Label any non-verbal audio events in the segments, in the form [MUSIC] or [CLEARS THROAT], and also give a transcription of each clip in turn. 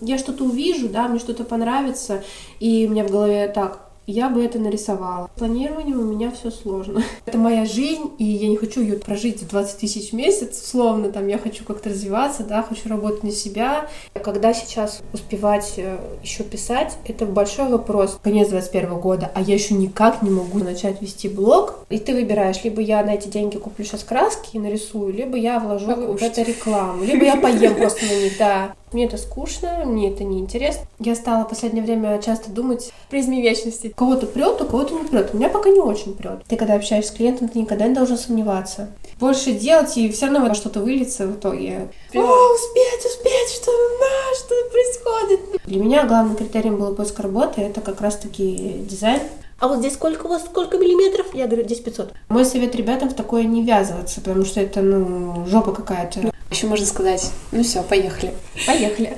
Я что-то увижу, да, мне что-то понравится, и у меня в голове так, я бы это нарисовала. Планированием у меня все сложно. [LAUGHS] Это моя жизнь, и я не хочу ее прожить в 20 тысяч в месяц, условно, там, я хочу как-то развиваться, да, хочу работать на себя. Когда сейчас успевать э, еще писать, это большой вопрос. Конец 21 года, а я еще никак не могу начать вести блог. И ты выбираешь, либо я на эти деньги куплю сейчас краски и нарисую, либо я вложу Покушать. в это рекламу, либо я поем просто на них, да. Мне это скучно, мне это неинтересно. Я стала в последнее время часто думать в призме вечности. Кого-то прет, у кого-то не прет. У меня пока не очень прет. Ты когда общаешься с клиентом, ты никогда не должен сомневаться. Больше делать, и все равно что-то выльется в итоге. О, успеть, успеть, что на, что происходит. Для меня главным критерием было поиск работы, это как раз-таки дизайн. А вот здесь сколько у вас, сколько миллиметров? Я говорю, здесь 500. Мой совет ребятам в такое не ввязываться, потому что это, ну, жопа какая-то. Еще можно сказать, ну все, поехали. Поехали.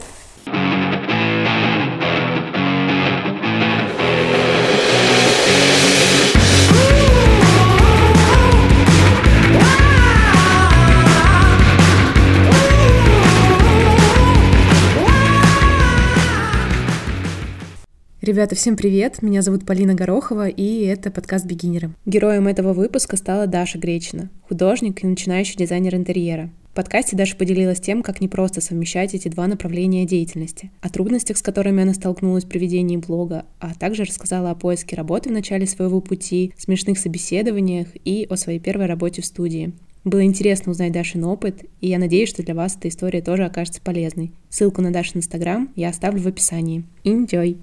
Ребята, всем привет! Меня зовут Полина Горохова, и это подкаст «Бегинеры». Героем этого выпуска стала Даша Гречина, художник и начинающий дизайнер интерьера. В подкасте Даша поделилась тем, как непросто совмещать эти два направления деятельности, о трудностях, с которыми она столкнулась при ведении блога, а также рассказала о поиске работы в начале своего пути, смешных собеседованиях и о своей первой работе в студии. Было интересно узнать Дашин опыт, и я надеюсь, что для вас эта история тоже окажется полезной. Ссылку на Дашин инстаграм я оставлю в описании. Enjoy!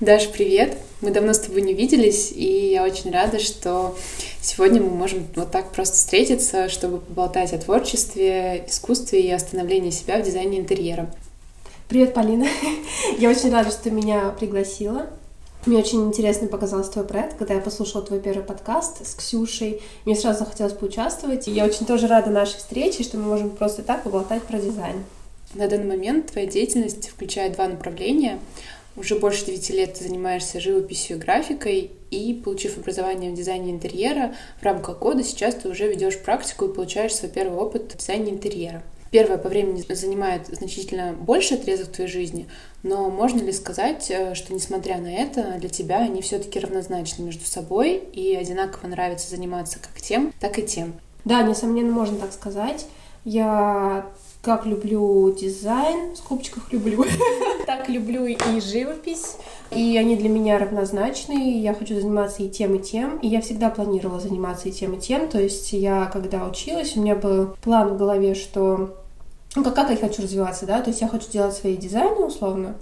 Даша, привет! Мы давно с тобой не виделись, и я очень рада, что сегодня мы можем вот так просто встретиться, чтобы поболтать о творчестве, искусстве и остановлении себя в дизайне интерьера. Привет, Полина! [LAUGHS] Я очень рада, что ты меня пригласила. Мне очень интересно показался твой проект, когда я послушала твой первый подкаст с Ксюшей. Мне сразу захотелось поучаствовать. И я очень тоже рада нашей встрече, что мы можем просто так поболтать про дизайн. На данный момент твоя деятельность включает два направления. Уже больше девяти лет ты занимаешься живописью и графикой, и, получив образование в дизайне интерьера, в рамках года сейчас ты уже ведешь практику и получаешь свой первый опыт в дизайне интерьера. Первое по времени занимает значительно больше отрезок твоей жизни, но можно ли сказать, э, что несмотря на это, для тебя они все-таки равнозначны между собой и одинаково нравится заниматься как тем, так и тем? Да, несомненно, можно так сказать. Я как люблю дизайн, в скобочках люблю, [LAUGHS] так люблю и живопись, и они для меня равнозначны, я хочу заниматься и тем, и тем, и я всегда планировала заниматься и тем, и тем, то есть я, когда училась, у меня был план в голове, что ну, как, как я хочу развиваться, да, то есть я хочу делать свои дизайны, условно,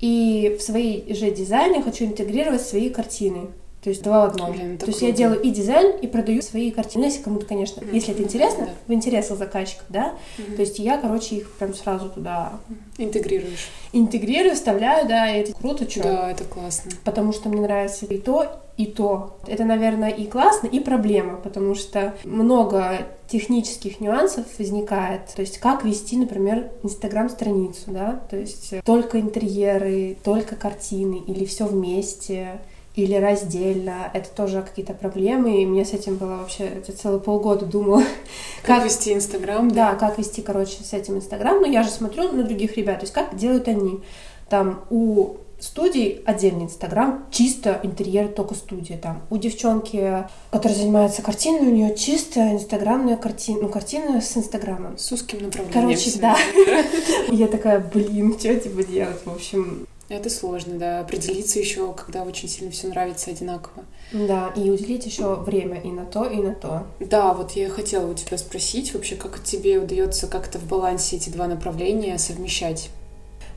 и в свои же дизайны хочу интегрировать свои картины. То есть два в одном. Блин, То есть круто. я делаю и дизайн, и продаю свои картины. Если кому-то, конечно, mm-hmm. если это интересно, да. в интересах заказчиков, да. Mm-hmm. То есть я, короче, их прям сразу туда интегрируешь. Интегрирую, вставляю, да, и это круто, что. Да, это классно. Потому что мне нравится и то, и то. Это, наверное, и классно, и проблема, потому что много технических нюансов возникает. То есть как вести, например, инстаграм-страницу, да, то есть только интерьеры, только картины или все вместе или раздельно. Это тоже какие-то проблемы, и мне с этим было вообще я целые полгода думала. Как, как вести Инстаграм? Да, как вести, короче, с этим Инстаграм. Но я же смотрю на других ребят, то есть как делают они. Там у студий отдельный Инстаграм, чисто интерьер только студия. Там у девчонки, которая занимается картиной, у нее чисто инстаграмная картина, ну, картина с Инстаграмом. С узким направлением. Короче, да. [LAUGHS] Я такая, блин, что типа делать? В общем, это сложно, да. Определиться еще, когда очень сильно все нравится одинаково. Да, и уделить еще время и на то, и на то. Да, вот я хотела у тебя спросить вообще, как тебе удается как-то в балансе эти два направления совмещать?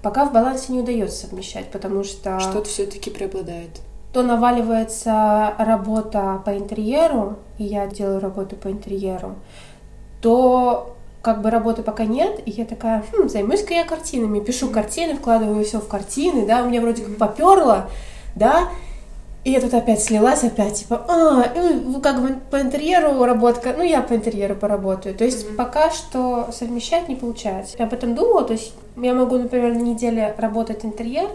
Пока в балансе не удается совмещать, потому что... Что-то все-таки преобладает. То наваливается работа по интерьеру, и я делаю работу по интерьеру, то как бы работы пока нет, и я такая, хм, займусь-ка я картинами, пишу картины, вкладываю все в картины, да, у меня вроде как поперло, да, и я тут опять слилась, опять типа, а, ну, как бы по интерьеру работка, ну, я по интерьеру поработаю. То есть mm-hmm. пока что совмещать не получается. Я об этом думала, то есть я могу, например, на неделе работать интерьер,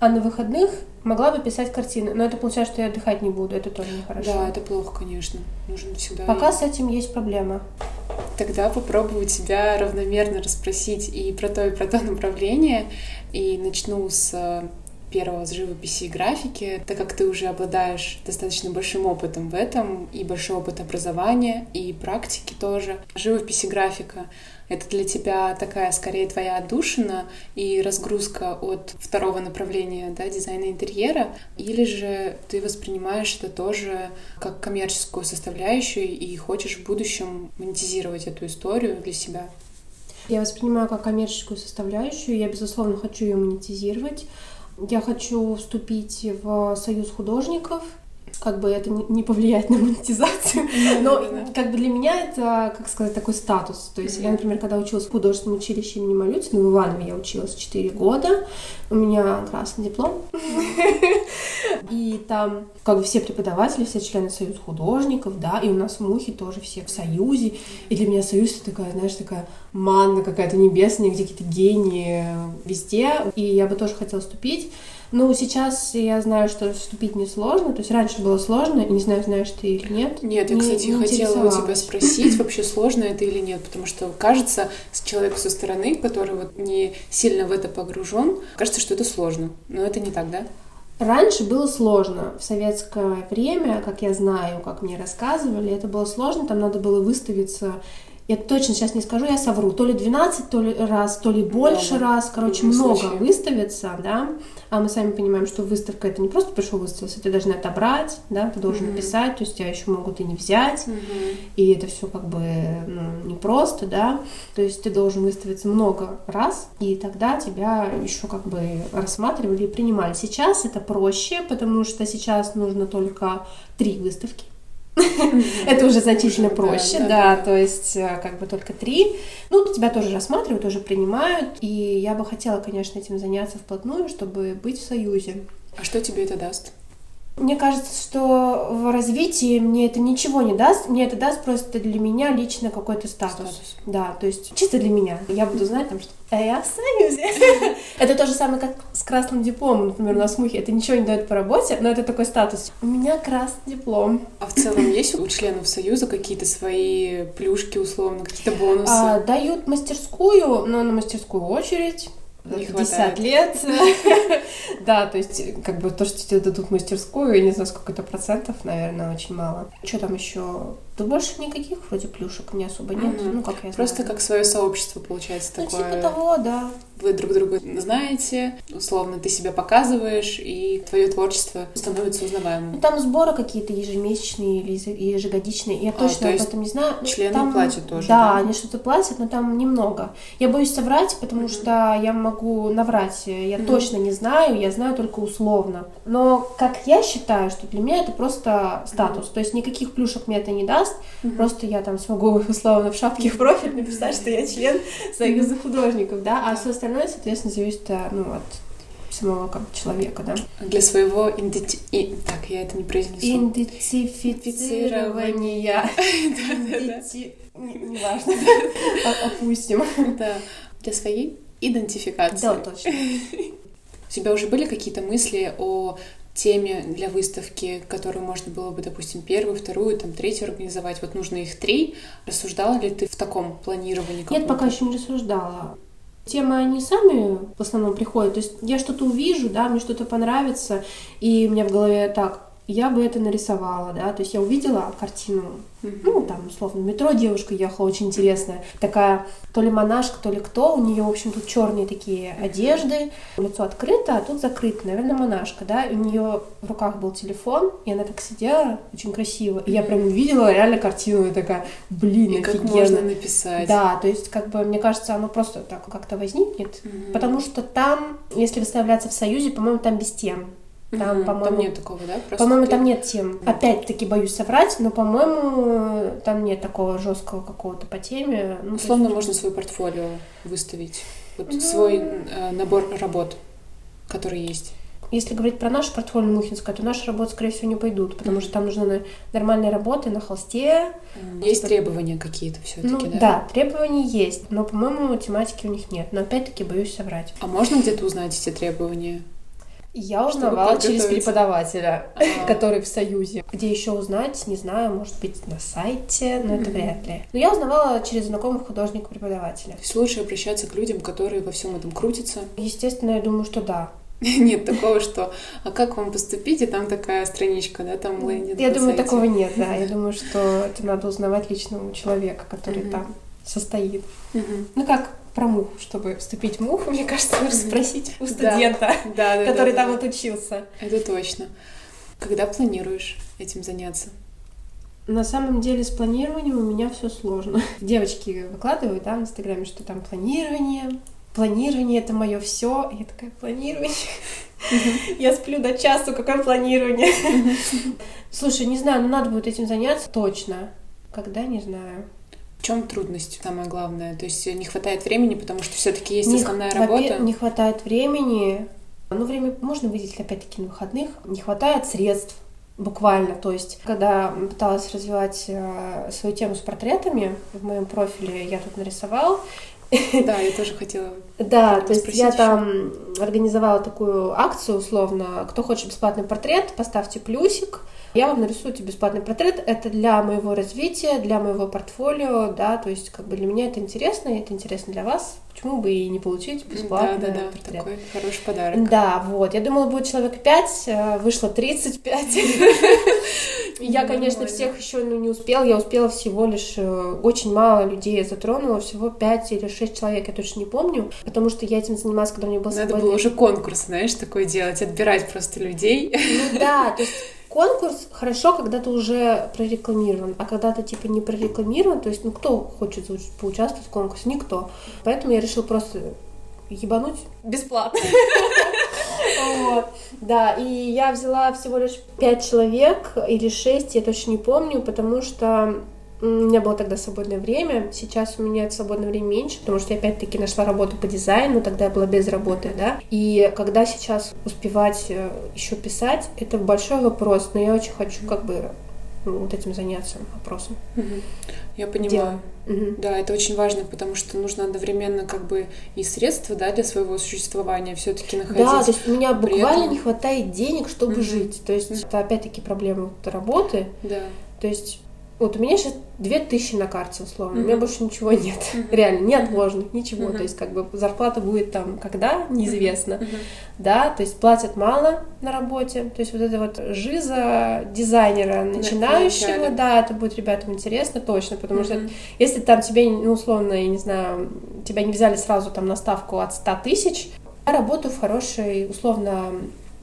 а на выходных могла бы писать картины. Но это получается, что я отдыхать не буду, это тоже нехорошо. Да, это плохо, конечно. Нужно всегда... Пока с этим есть проблема. Тогда попробую тебя равномерно расспросить и про то, и про то [LAUGHS] направление. И начну с первого с живописи и графики, так как ты уже обладаешь достаточно большим опытом в этом, и большой опыт образования, и практики тоже. Живопись и графика — это для тебя такая, скорее, твоя отдушина и разгрузка от второго направления, да, дизайна интерьера, или же ты воспринимаешь это тоже как коммерческую составляющую и хочешь в будущем монетизировать эту историю для себя? Я воспринимаю как коммерческую составляющую, я, безусловно, хочу ее монетизировать. Я хочу вступить в союз художников, как бы это не повлияет на монетизацию, [LAUGHS] но как бы для меня это, как сказать, такой статус. То есть я, например, когда училась в художественном училище имени Малютина, в Иванове я училась 4 года, у меня красный диплом, [LAUGHS] и там как бы все преподаватели, все члены союза художников, да, и у нас в Мухе тоже все в союзе, и для меня союз это такая, знаешь, такая манна какая-то небесная, где какие-то гении везде, и я бы тоже хотела вступить, ну, сейчас я знаю, что вступить несложно. То есть раньше было сложно, и не знаю, знаешь ты или нет. Нет, я, кстати, не хотела у тебя спросить, вообще сложно это или нет, потому что кажется, с человеку со стороны, который вот не сильно в это погружен, кажется, что это сложно. Но это не так, да? Раньше было сложно. В советское время, как я знаю, как мне рассказывали, это было сложно. Там надо было выставиться я точно сейчас не скажу, я совру, то ли 12 то ли раз, то ли больше много. раз, короче, много случае. выставится, да, а мы сами понимаем, что выставка это не просто пришел выставиться, ты должен отобрать, да, ты должен mm-hmm. писать, то есть тебя еще могут и не взять, mm-hmm. и это все как бы ну, непросто, да, то есть ты должен выставиться много раз, и тогда тебя еще как бы рассматривали и принимали. Сейчас это проще, потому что сейчас нужно только три выставки, [LAUGHS] это уже значительно проще, да, то есть э, как бы только три. Ну, тебя тоже рассматривают, тоже принимают, и я бы хотела, конечно, этим заняться вплотную, чтобы быть в союзе. А что тебе это даст? Мне кажется, что в развитии мне это ничего не даст. Мне это даст просто для меня лично какой-то статус. статус. Да, то есть чисто для меня. Я буду знать, там, что а я в союзе. [LAUGHS] это то же самое, как с красным дипломом, например, на смухе. Это ничего не дает по работе, но это такой статус. У меня красный диплом. А в целом есть у членов союза какие-то свои плюшки, условно, какие-то бонусы? А, дают мастерскую, но на мастерскую очередь не 50 лет. [LAUGHS] да, то есть, как бы то, что тебе дадут мастерскую, я не знаю, сколько это процентов, наверное, очень мало. Что там еще? Да больше никаких вроде плюшек не особо нет. Mm-hmm. Ну, как я Просто знаю. как свое сообщество получается ну, такое. типа того, да. Вы друг друга знаете, условно, ты себя показываешь, и твое творчество становится узнаваемым. Ну, там сборы какие-то ежемесячные или ежегодичные. Я а, точно об этом не знаю. Ну, члены там, платят тоже. Да, да, они что-то платят, но там немного. Я боюсь соврать, потому mm-hmm. что я могу наврать. Я mm-hmm. точно не знаю, я знаю только условно. Но как я считаю, что для меня это просто статус. Mm-hmm. То есть никаких плюшек мне это не даст даст. Mm-hmm. Просто я там смогу, [LAUGHS] условно, в шапке в профиль написать, что я член Союза художников, да, а все остальное, соответственно, зависит э, ну, от самого как человека, да. Для своего иденти... И... Так, я это не произнесу. Идентифицирования. [LAUGHS] Неважно. [LAUGHS] Опустим. Да. Для своей идентификации. Да, точно. У тебя уже были какие-то мысли о теме для выставки, которую можно было бы, допустим, первую, вторую, там, третью организовать. Вот нужно их три. Рассуждала ли ты в таком планировании? Нет, пока еще не рассуждала. Темы, они сами в основном приходят. То есть я что-то увижу, да, мне что-то понравится, и у меня в голове так, я бы это нарисовала, да, то есть я увидела картину, mm-hmm. ну, там, условно, метро девушка ехала, очень интересная, такая, то ли монашка, то ли кто, у нее, в общем, тут черные такие одежды, лицо открыто, а тут закрыто, наверное, монашка, да, и у нее в руках был телефон, и она так сидела, очень красиво, и я прям увидела реально картину, и такая, блин, и офигенно. как можно написать. Да, то есть, как бы, мне кажется, оно просто так как-то возникнет, mm-hmm. потому что там, если выставляться в Союзе, по-моему, там без тем, там, mm по-моему, там нет такого, да? Просто по-моему, там нет тем. Mm. Опять-таки боюсь соврать, но, по-моему, там нет такого жесткого какого-то по теме. Ну, Условно есть... можно свой портфолио выставить, вот mm. свой э, набор работ, которые есть. Если говорить про нашу портфолио Мухинское, то наши работы, скорее всего, не пойдут, потому что там нужны нормальные работы на холсте. Есть типа... требования какие-то все-таки, ну, да? Да, требования есть, но, по-моему, тематики у них нет. Но опять-таки боюсь соврать. А можно где-то узнать эти требования? Я узнавала через преподавателя, А-а-а. который в Союзе. Где еще узнать, не знаю, может быть, на сайте, но mm-hmm. это вряд ли. Но я узнавала через знакомых художников-преподавателя. То есть лучше обращаться к людям, которые во всем этом крутятся? Естественно, я думаю, что да. [LAUGHS] Нет такого, что «а как вам поступить?» и там такая страничка, да, там лендинг Я думаю, такого нет, да. Я думаю, что это надо узнавать личного человека, который там состоит. Ну как про муху, чтобы вступить в муху, [LAUGHS] мне кажется, нужно спросить у студента, да. [LAUGHS] Да, да, который там отучился. Это точно. Когда планируешь этим заняться? На самом деле с планированием у меня все сложно. [LAUGHS] Девочки выкладывают, да, в Инстаграме, что там планирование, планирование это мое все. Я такая, планирование. Я сплю до часу, какое планирование. Слушай, не знаю, но надо будет этим заняться точно. Когда, не знаю. В чем трудность самое главное? То есть не хватает времени, потому что все-таки есть не, основная работа. Не хватает времени. Ну, время можно выделить опять-таки на выходных. Не хватает средств буквально. То есть, когда пыталась развивать э, свою тему с портретами, в моем профиле я тут нарисовал. Да, я тоже хотела. Да, то есть я там организовала такую акцию условно. Кто хочет бесплатный портрет, поставьте плюсик я вам нарисую тебе бесплатный портрет. Это для моего развития, для моего портфолио, да, то есть как бы для меня это интересно, и это интересно для вас. Почему бы и не получить бесплатный да, да, да, портрет? такой хороший подарок. Да, вот. Я думала, будет человек 5, э, вышло 35. [LAUGHS] Я, конечно, всех еще ну, не успела. Я успела всего лишь э, очень мало людей затронула, всего 5 или 6 человек, я точно не помню, потому что я этим занималась, когда у меня был Надо было уже конкурс, знаешь, такой делать, отбирать просто людей. Ну да, то есть конкурс хорошо, когда ты уже прорекламирован, а когда ты типа не прорекламирован, то есть ну кто хочет поучаствовать в конкурсе? Никто. Поэтому я решила просто ебануть бесплатно. Вот. Да, и я взяла всего лишь пять человек или шесть, я точно не помню, потому что у меня было тогда свободное время, сейчас у меня свободное время меньше, потому что я опять-таки нашла работу по дизайну, тогда я была без работы, да. И когда сейчас успевать э, еще писать, это большой вопрос, но я очень хочу как бы ну, вот этим заняться вопросом. Я понимаю. Угу. Да, это очень важно, потому что нужно одновременно как бы и средства, да, для своего существования все-таки находить. Да, то есть у меня буквально этом... не хватает денег, чтобы угу. жить. То есть угу. это опять-таки проблема работы. Да. То есть вот у меня сейчас две тысячи на карте, условно. Mm-hmm. У меня больше ничего нет. Mm-hmm. [LAUGHS] Реально, ни отложенных, ничего. Mm-hmm. То есть, как бы зарплата будет там когда, неизвестно. Mm-hmm. Да, то есть платят мало на работе. То есть, вот это вот жиза дизайнера начинающего, да, это будет ребятам интересно, точно. Потому mm-hmm. что если там тебе, ну, условно, я не знаю, тебя не взяли сразу там на ставку от 100 тысяч, я работаю в хорошей, условно,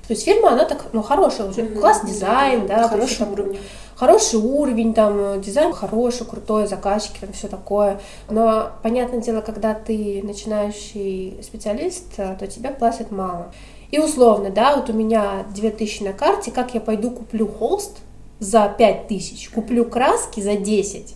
то есть фирма, она так, ну, хорошая уже, mm-hmm. класс дизайн, да, хороший уровень хороший уровень, там, дизайн хороший, крутой, заказчики, там, все такое. Но, понятное дело, когда ты начинающий специалист, э, то тебе платят мало. И условно, да, вот у меня 2000 на карте, как я пойду куплю холст за 5000, куплю краски за 10,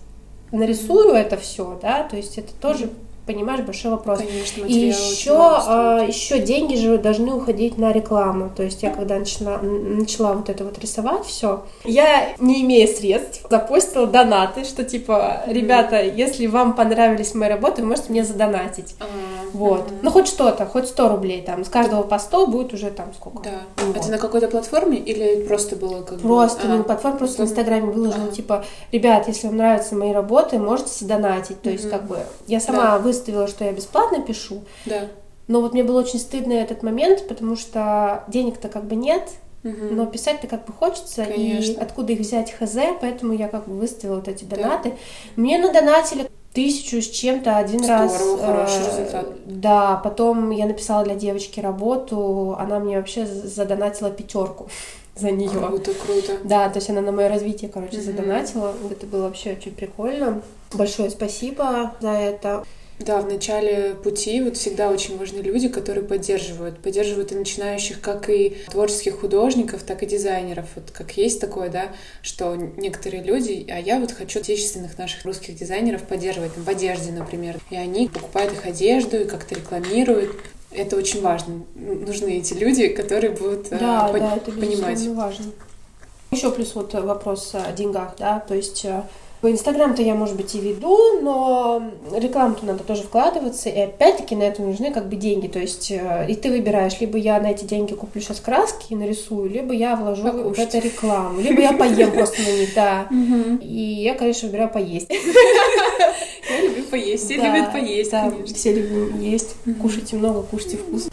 нарисую это все, да, то есть это тоже понимаешь, большой вопрос. Конечно, и еще, а, еще деньги же должны уходить на рекламу. То есть я когда начала, начала вот это вот рисовать все, я не имея средств запустила донаты, что типа, ребята, если вам понравились мои работы, вы можете мне задонатить. А, вот. Ну хоть что-то, хоть 100 рублей там. С каждого по 100 будет уже там сколько. Да. Вот. Это на какой-то платформе или просто было как Просто бы... на платформе, просто в Инстаграме выложила, типа, ребят, если вам нравятся мои работы, можете задонатить. То есть как бы я сама да выставила, что я бесплатно пишу. Да. Но вот мне было очень стыдно этот момент, потому что денег-то как бы нет, угу. но писать-то как бы хочется, Конечно. и откуда их взять хз, поэтому я как бы выставила вот эти донаты. Да. Мне надонатили тысячу с чем-то один Здорово, раз. хороший э, результат. Да, потом я написала для девочки работу, она мне вообще задонатила пятерку [LAUGHS] за нее. Круто, круто. Да, то есть она на мое развитие, короче, mm задонатила. Это было вообще очень прикольно. Большое спасибо за это. Да, в начале пути вот всегда очень важны люди, которые поддерживают. Поддерживают и начинающих как и творческих художников, так и дизайнеров. Вот как есть такое, да, что некоторые люди, а я вот хочу отечественных наших русских дизайнеров поддерживать, там, в одежде, например. И они покупают их одежду и как-то рекламируют. Это очень важно. Нужны эти люди, которые будут э, да, по- да, это понимать. важно. Еще плюс вот вопрос о деньгах, да, то есть э, Инстаграм-то я, может быть, и веду, но рекламу-то надо тоже вкладываться, и опять-таки на это нужны как бы деньги. То есть, э, и ты выбираешь, либо я на эти деньги куплю сейчас краски и нарисую, либо я вложу Покушать. в это рекламу, либо я поем просто на них, да. [LAUGHS] И я, конечно, выбираю поесть. [LAUGHS] Я люблю поесть, все любят поесть, конечно. Все любят есть, кушайте много, кушайте вкусно.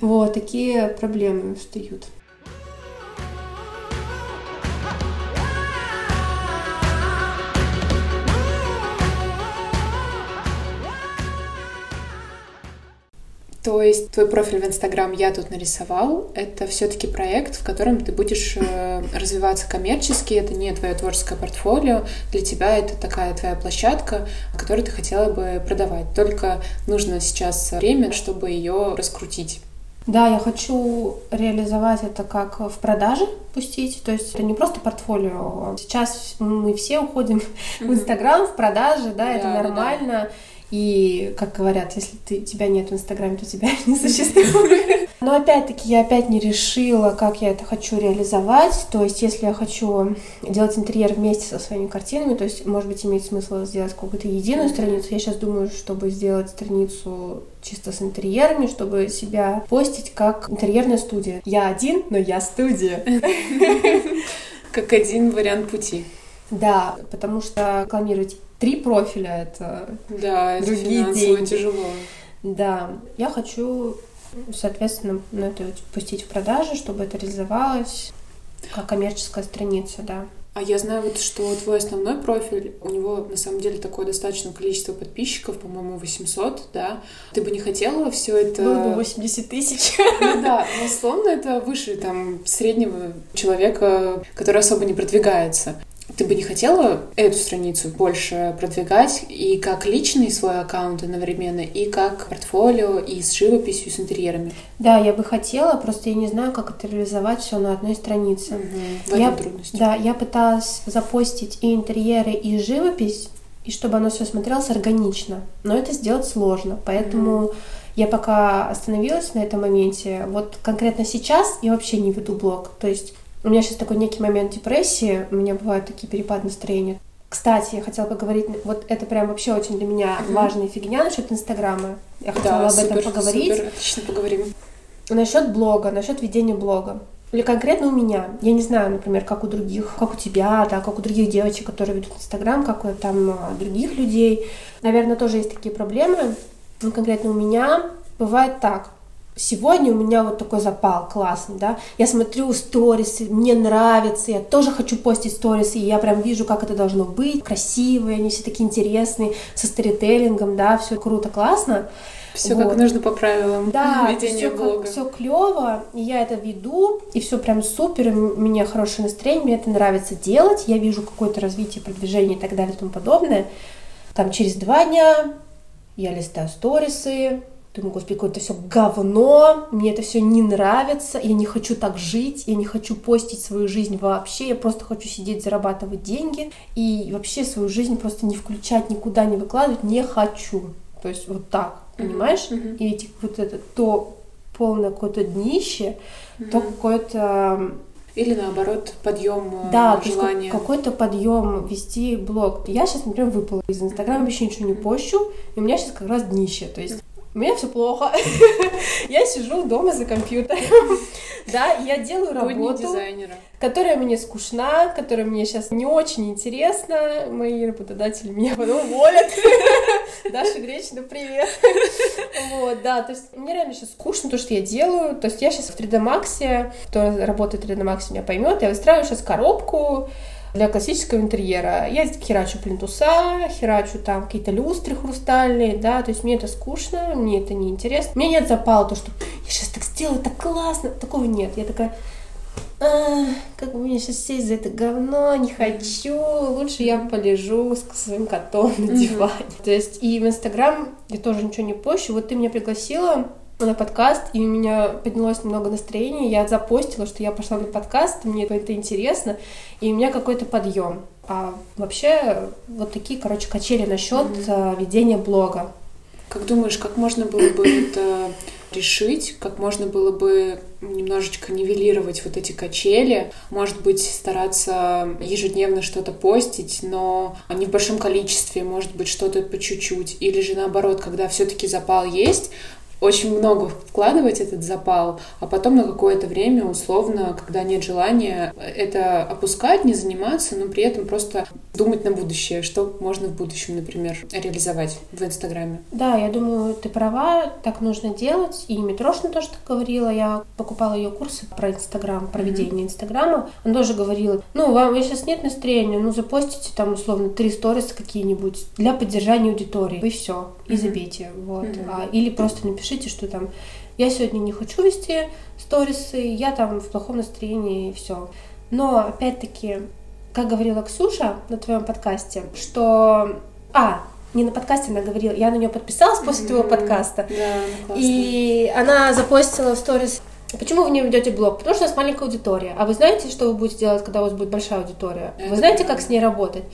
Вот, такие проблемы встают. То есть твой профиль в Инстаграм я тут нарисовал. Это все-таки проект, в котором ты будешь э, развиваться коммерчески. Это не твое творческое портфолио. Для тебя это такая твоя площадка, которую ты хотела бы продавать. Только нужно сейчас время, чтобы ее раскрутить. Да, я хочу реализовать это как в продаже пустить. То есть это не просто портфолио. Сейчас мы все уходим [LAUGHS] в Инстаграм, в продаже, да, да это нормально. Да. И, как говорят, если ты, тебя нет в Инстаграме, то тебя [LAUGHS] не существует. Но опять-таки я опять не решила, как я это хочу реализовать. То есть, если я хочу делать интерьер вместе со своими картинами, то есть, может быть, имеет смысл сделать какую-то единую страницу. Я сейчас думаю, чтобы сделать страницу чисто с интерьерами, чтобы себя постить как интерьерная студия. Я один, но я студия. [LAUGHS] Как один вариант пути. Да, потому что рекламировать три профиля это да, это другие деньги. тяжело. Да, я хочу, соответственно, ну, это пустить в продажу, чтобы это реализовалось как коммерческая страница, да. А я знаю вот, что твой основной профиль, у него на самом деле такое достаточное количество подписчиков, по-моему, 800, да? Ты бы не хотела все это... Было бы 80 тысяч. [LAUGHS] Ну да, но условно это выше там среднего человека, который особо не продвигается. Ты бы не хотела эту страницу больше продвигать и как личный свой аккаунт одновременно, и как портфолио, и с живописью, и с интерьерами? Да, я бы хотела, просто я не знаю, как это реализовать все на одной странице. Угу, в я, трудность. Да, я пыталась запостить и интерьеры, и живопись, и чтобы оно все смотрелось органично. Но это сделать сложно, поэтому угу. я пока остановилась на этом моменте. Вот конкретно сейчас я вообще не веду блог. То есть у меня сейчас такой некий момент депрессии, у меня бывают такие перепады настроения. Кстати, я хотела поговорить, вот это прям вообще очень для меня uh-huh. важная фигня насчет Инстаграма. Я хотела да, об супер, этом поговорить. Супер, отлично поговорим. Насчет блога, насчет ведения блога. Или конкретно у меня. Я не знаю, например, как у других, как у тебя, да, как у других девочек, которые ведут Инстаграм, как у там а, других людей. Наверное, тоже есть такие проблемы. Но конкретно у меня бывает так сегодня у меня вот такой запал классный, да, я смотрю сторисы, мне нравится, я тоже хочу постить сторисы, и я прям вижу, как это должно быть, красивые, они все такие интересные, со сторителлингом, да, все круто, классно. Все вот. как нужно по правилам да, ведения все, блога. Все клево, и я это веду, и все прям супер, у меня хорошее настроение, мне это нравится делать, я вижу какое-то развитие, продвижение и так далее и тому подобное. Там через два дня я листаю сторисы, Думаю, господи, какое-то все говно, мне это все не нравится, я не хочу так жить, я не хочу постить свою жизнь вообще, я просто хочу сидеть, зарабатывать деньги и вообще свою жизнь просто не включать, никуда не выкладывать не хочу. То есть вот так, понимаешь? Mm-hmm. И эти, вот это то полное какое-то днище, mm-hmm. то какое-то или наоборот подъем э, да, желания. какой-то подъем вести блог. Я сейчас, например, выпала из Инстаграма, вообще ничего не пощу, и у меня сейчас как раз днище. То есть у меня все плохо. [LAUGHS] я сижу дома за компьютером. [LAUGHS] да, я делаю работу, которая мне скучна, которая мне сейчас не очень интересна. Мои работодатели меня потом уволят. [LAUGHS] Даша Гречина, привет. вот, да, то есть мне реально сейчас скучно то, что я делаю. То есть я сейчас в 3D Max, кто работает в 3D Max, меня поймет. Я выстраиваю сейчас коробку, для классического интерьера. Я херачу плинтуса, херачу там какие-то люстры хрустальные, да, то есть мне это скучно, мне это не интересно. Мне нет запала то, что я сейчас так сделаю, так классно, такого нет. Я такая, а, как бы мне сейчас сесть за это говно, не хочу, лучше я полежу с своим котом на диване. Mm-hmm. То есть и в Инстаграм я тоже ничего не пощу. Вот ты меня пригласила на подкаст, и у меня поднялось немного настроения. Я запостила, что я пошла на подкаст, мне это интересно, и у меня какой-то подъем. А вообще вот такие, короче, качели насчет mm-hmm. ведения блога. Как думаешь, как можно было бы это решить, как можно было бы немножечко нивелировать вот эти качели, может быть, стараться ежедневно что-то постить, но не в большом количестве, может быть, что-то по чуть-чуть, или же наоборот, когда все-таки запал есть, очень много вкладывать этот запал, а потом на какое-то время, условно, когда нет желания, это опускать, не заниматься, но при этом просто думать на будущее, что можно в будущем, например, реализовать в Инстаграме. Да, я думаю, ты права, так нужно делать. И Митрошина тоже так говорила. Я покупала ее курсы про Инстаграм, про ведение Инстаграма. Она тоже говорила, ну, вам сейчас нет настроения, ну, запостите там, условно, три сториса какие-нибудь для поддержания аудитории, и все, и забейте, вот. А, или просто напишите, что там я сегодня не хочу вести сторисы, я там в плохом настроении, и все. Но, опять-таки, как говорила Ксюша на твоем подкасте, что... А, не на подкасте она говорила, я на нее подписалась после mm-hmm. твоего подкаста. Да, и она запостила в сторис Почему вы не ведете блог? Потому что у нас маленькая аудитория. А вы знаете, что вы будете делать, когда у вас будет большая аудитория? Это вы знаете, как с ней работать?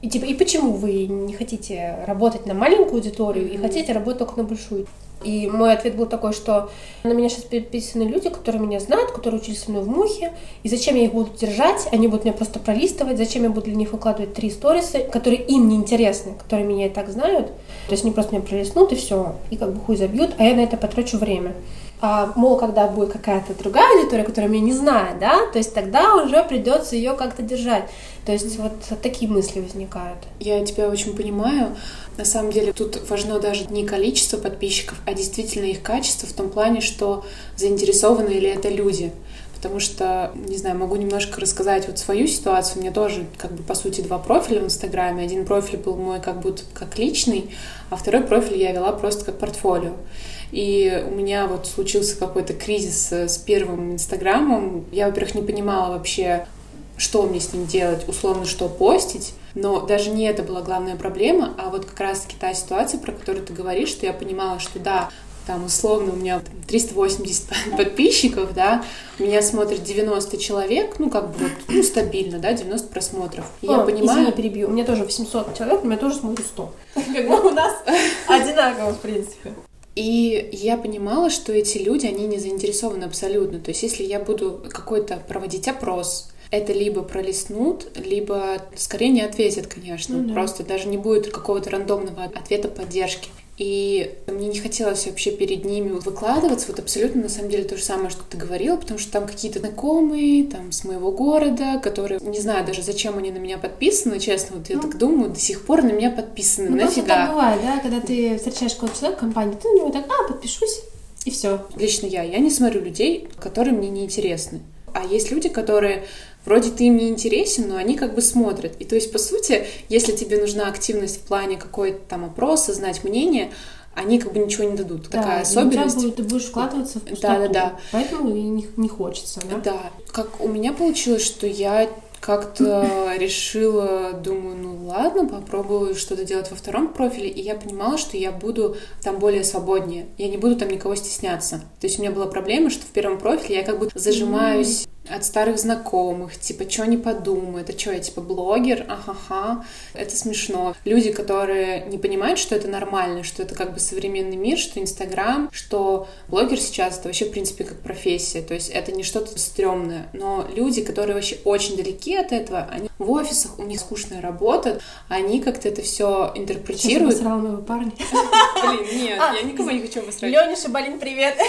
И типа, и почему вы не хотите работать на маленькую аудиторию mm-hmm. и хотите работать только на большую? И мой ответ был такой, что на меня сейчас переписаны люди, которые меня знают, которые учились со мной в Мухе, и зачем я их буду держать, они будут меня просто пролистывать, зачем я буду для них выкладывать три сториса, которые им не интересны, которые меня и так знают. То есть они просто меня пролистнут и все, и как бы хуй забьют, а я на это потрачу время. А, мол, когда будет какая-то другая аудитория, которая меня не знает, да, то есть тогда уже придется ее как-то держать. То есть вот такие мысли возникают. Я тебя очень понимаю. На самом деле тут важно даже не количество подписчиков, а действительно их качество в том плане, что заинтересованы ли это люди. Потому что, не знаю, могу немножко рассказать вот свою ситуацию. У меня тоже, как бы, по сути, два профиля в Инстаграме. Один профиль был мой как будто как личный, а второй профиль я вела просто как портфолио. И у меня вот случился какой-то кризис с первым Инстаграмом. Я, во-первых, не понимала вообще, что мне с ним делать, условно, что постить. Но даже не это была главная проблема, а вот как раз-таки та ситуация, про которую ты говоришь, что я понимала, что да, там условно у меня 380 [LAUGHS] подписчиков, да, меня смотрит 90 человек, ну как бы вот, ну стабильно, да, 90 просмотров. И О, я понимаю... Извини, перебью, у меня тоже 800 человек, у меня тоже смотрит 100. Как бы у нас [LAUGHS] одинаково, в принципе. И я понимала, что эти люди, они не заинтересованы абсолютно. То есть если я буду какой-то проводить опрос, это либо пролистнут, либо скорее не ответят, конечно. Ну, да. Просто даже не будет какого-то рандомного ответа поддержки. И мне не хотелось вообще перед ними выкладываться. Вот абсолютно на самом деле то же самое, что ты говорила, потому что там какие-то знакомые, там с моего города, которые, не знаю даже, зачем они на меня подписаны, честно, вот я ну, так думаю, до сих пор на меня подписаны. Ну, Нафига? так бывает, да, когда ты встречаешь какого-то человека в компании, ты на него так, а, подпишусь, и все. Лично я, я не смотрю людей, которые мне не интересны. А есть люди, которые вроде ты им не интересен, но они как бы смотрят. И то есть, по сути, если тебе нужна активность в плане какой-то там опроса, знать мнение, они как бы ничего не дадут. Да, Такая особенность. Будет, ты будешь вкладываться в пустоту. Да, да, да. Поэтому и не, не хочется, да? Да. Как у меня получилось, что я как-то [CLEARS THROAT] решила, думаю, ну ладно, попробую что-то делать во втором профиле, и я понимала, что я буду там более свободнее, я не буду там никого стесняться. То есть у меня была проблема, что в первом профиле я как бы зажимаюсь от старых знакомых, типа, что они подумают, а что я, типа, блогер, ахаха, это смешно. Люди, которые не понимают, что это нормально, что это как бы современный мир, что Инстаграм, что блогер сейчас это вообще, в принципе, как профессия, то есть это не что-то стрёмное, но люди, которые вообще очень далеки от этого, они в офисах, у них скучная работа, они как-то это все интерпретируют. Сейчас я моего парня. [LAUGHS] Блин, нет, а, я никого не хочу обосрать. Лёня Шабалин, привет! [LAUGHS]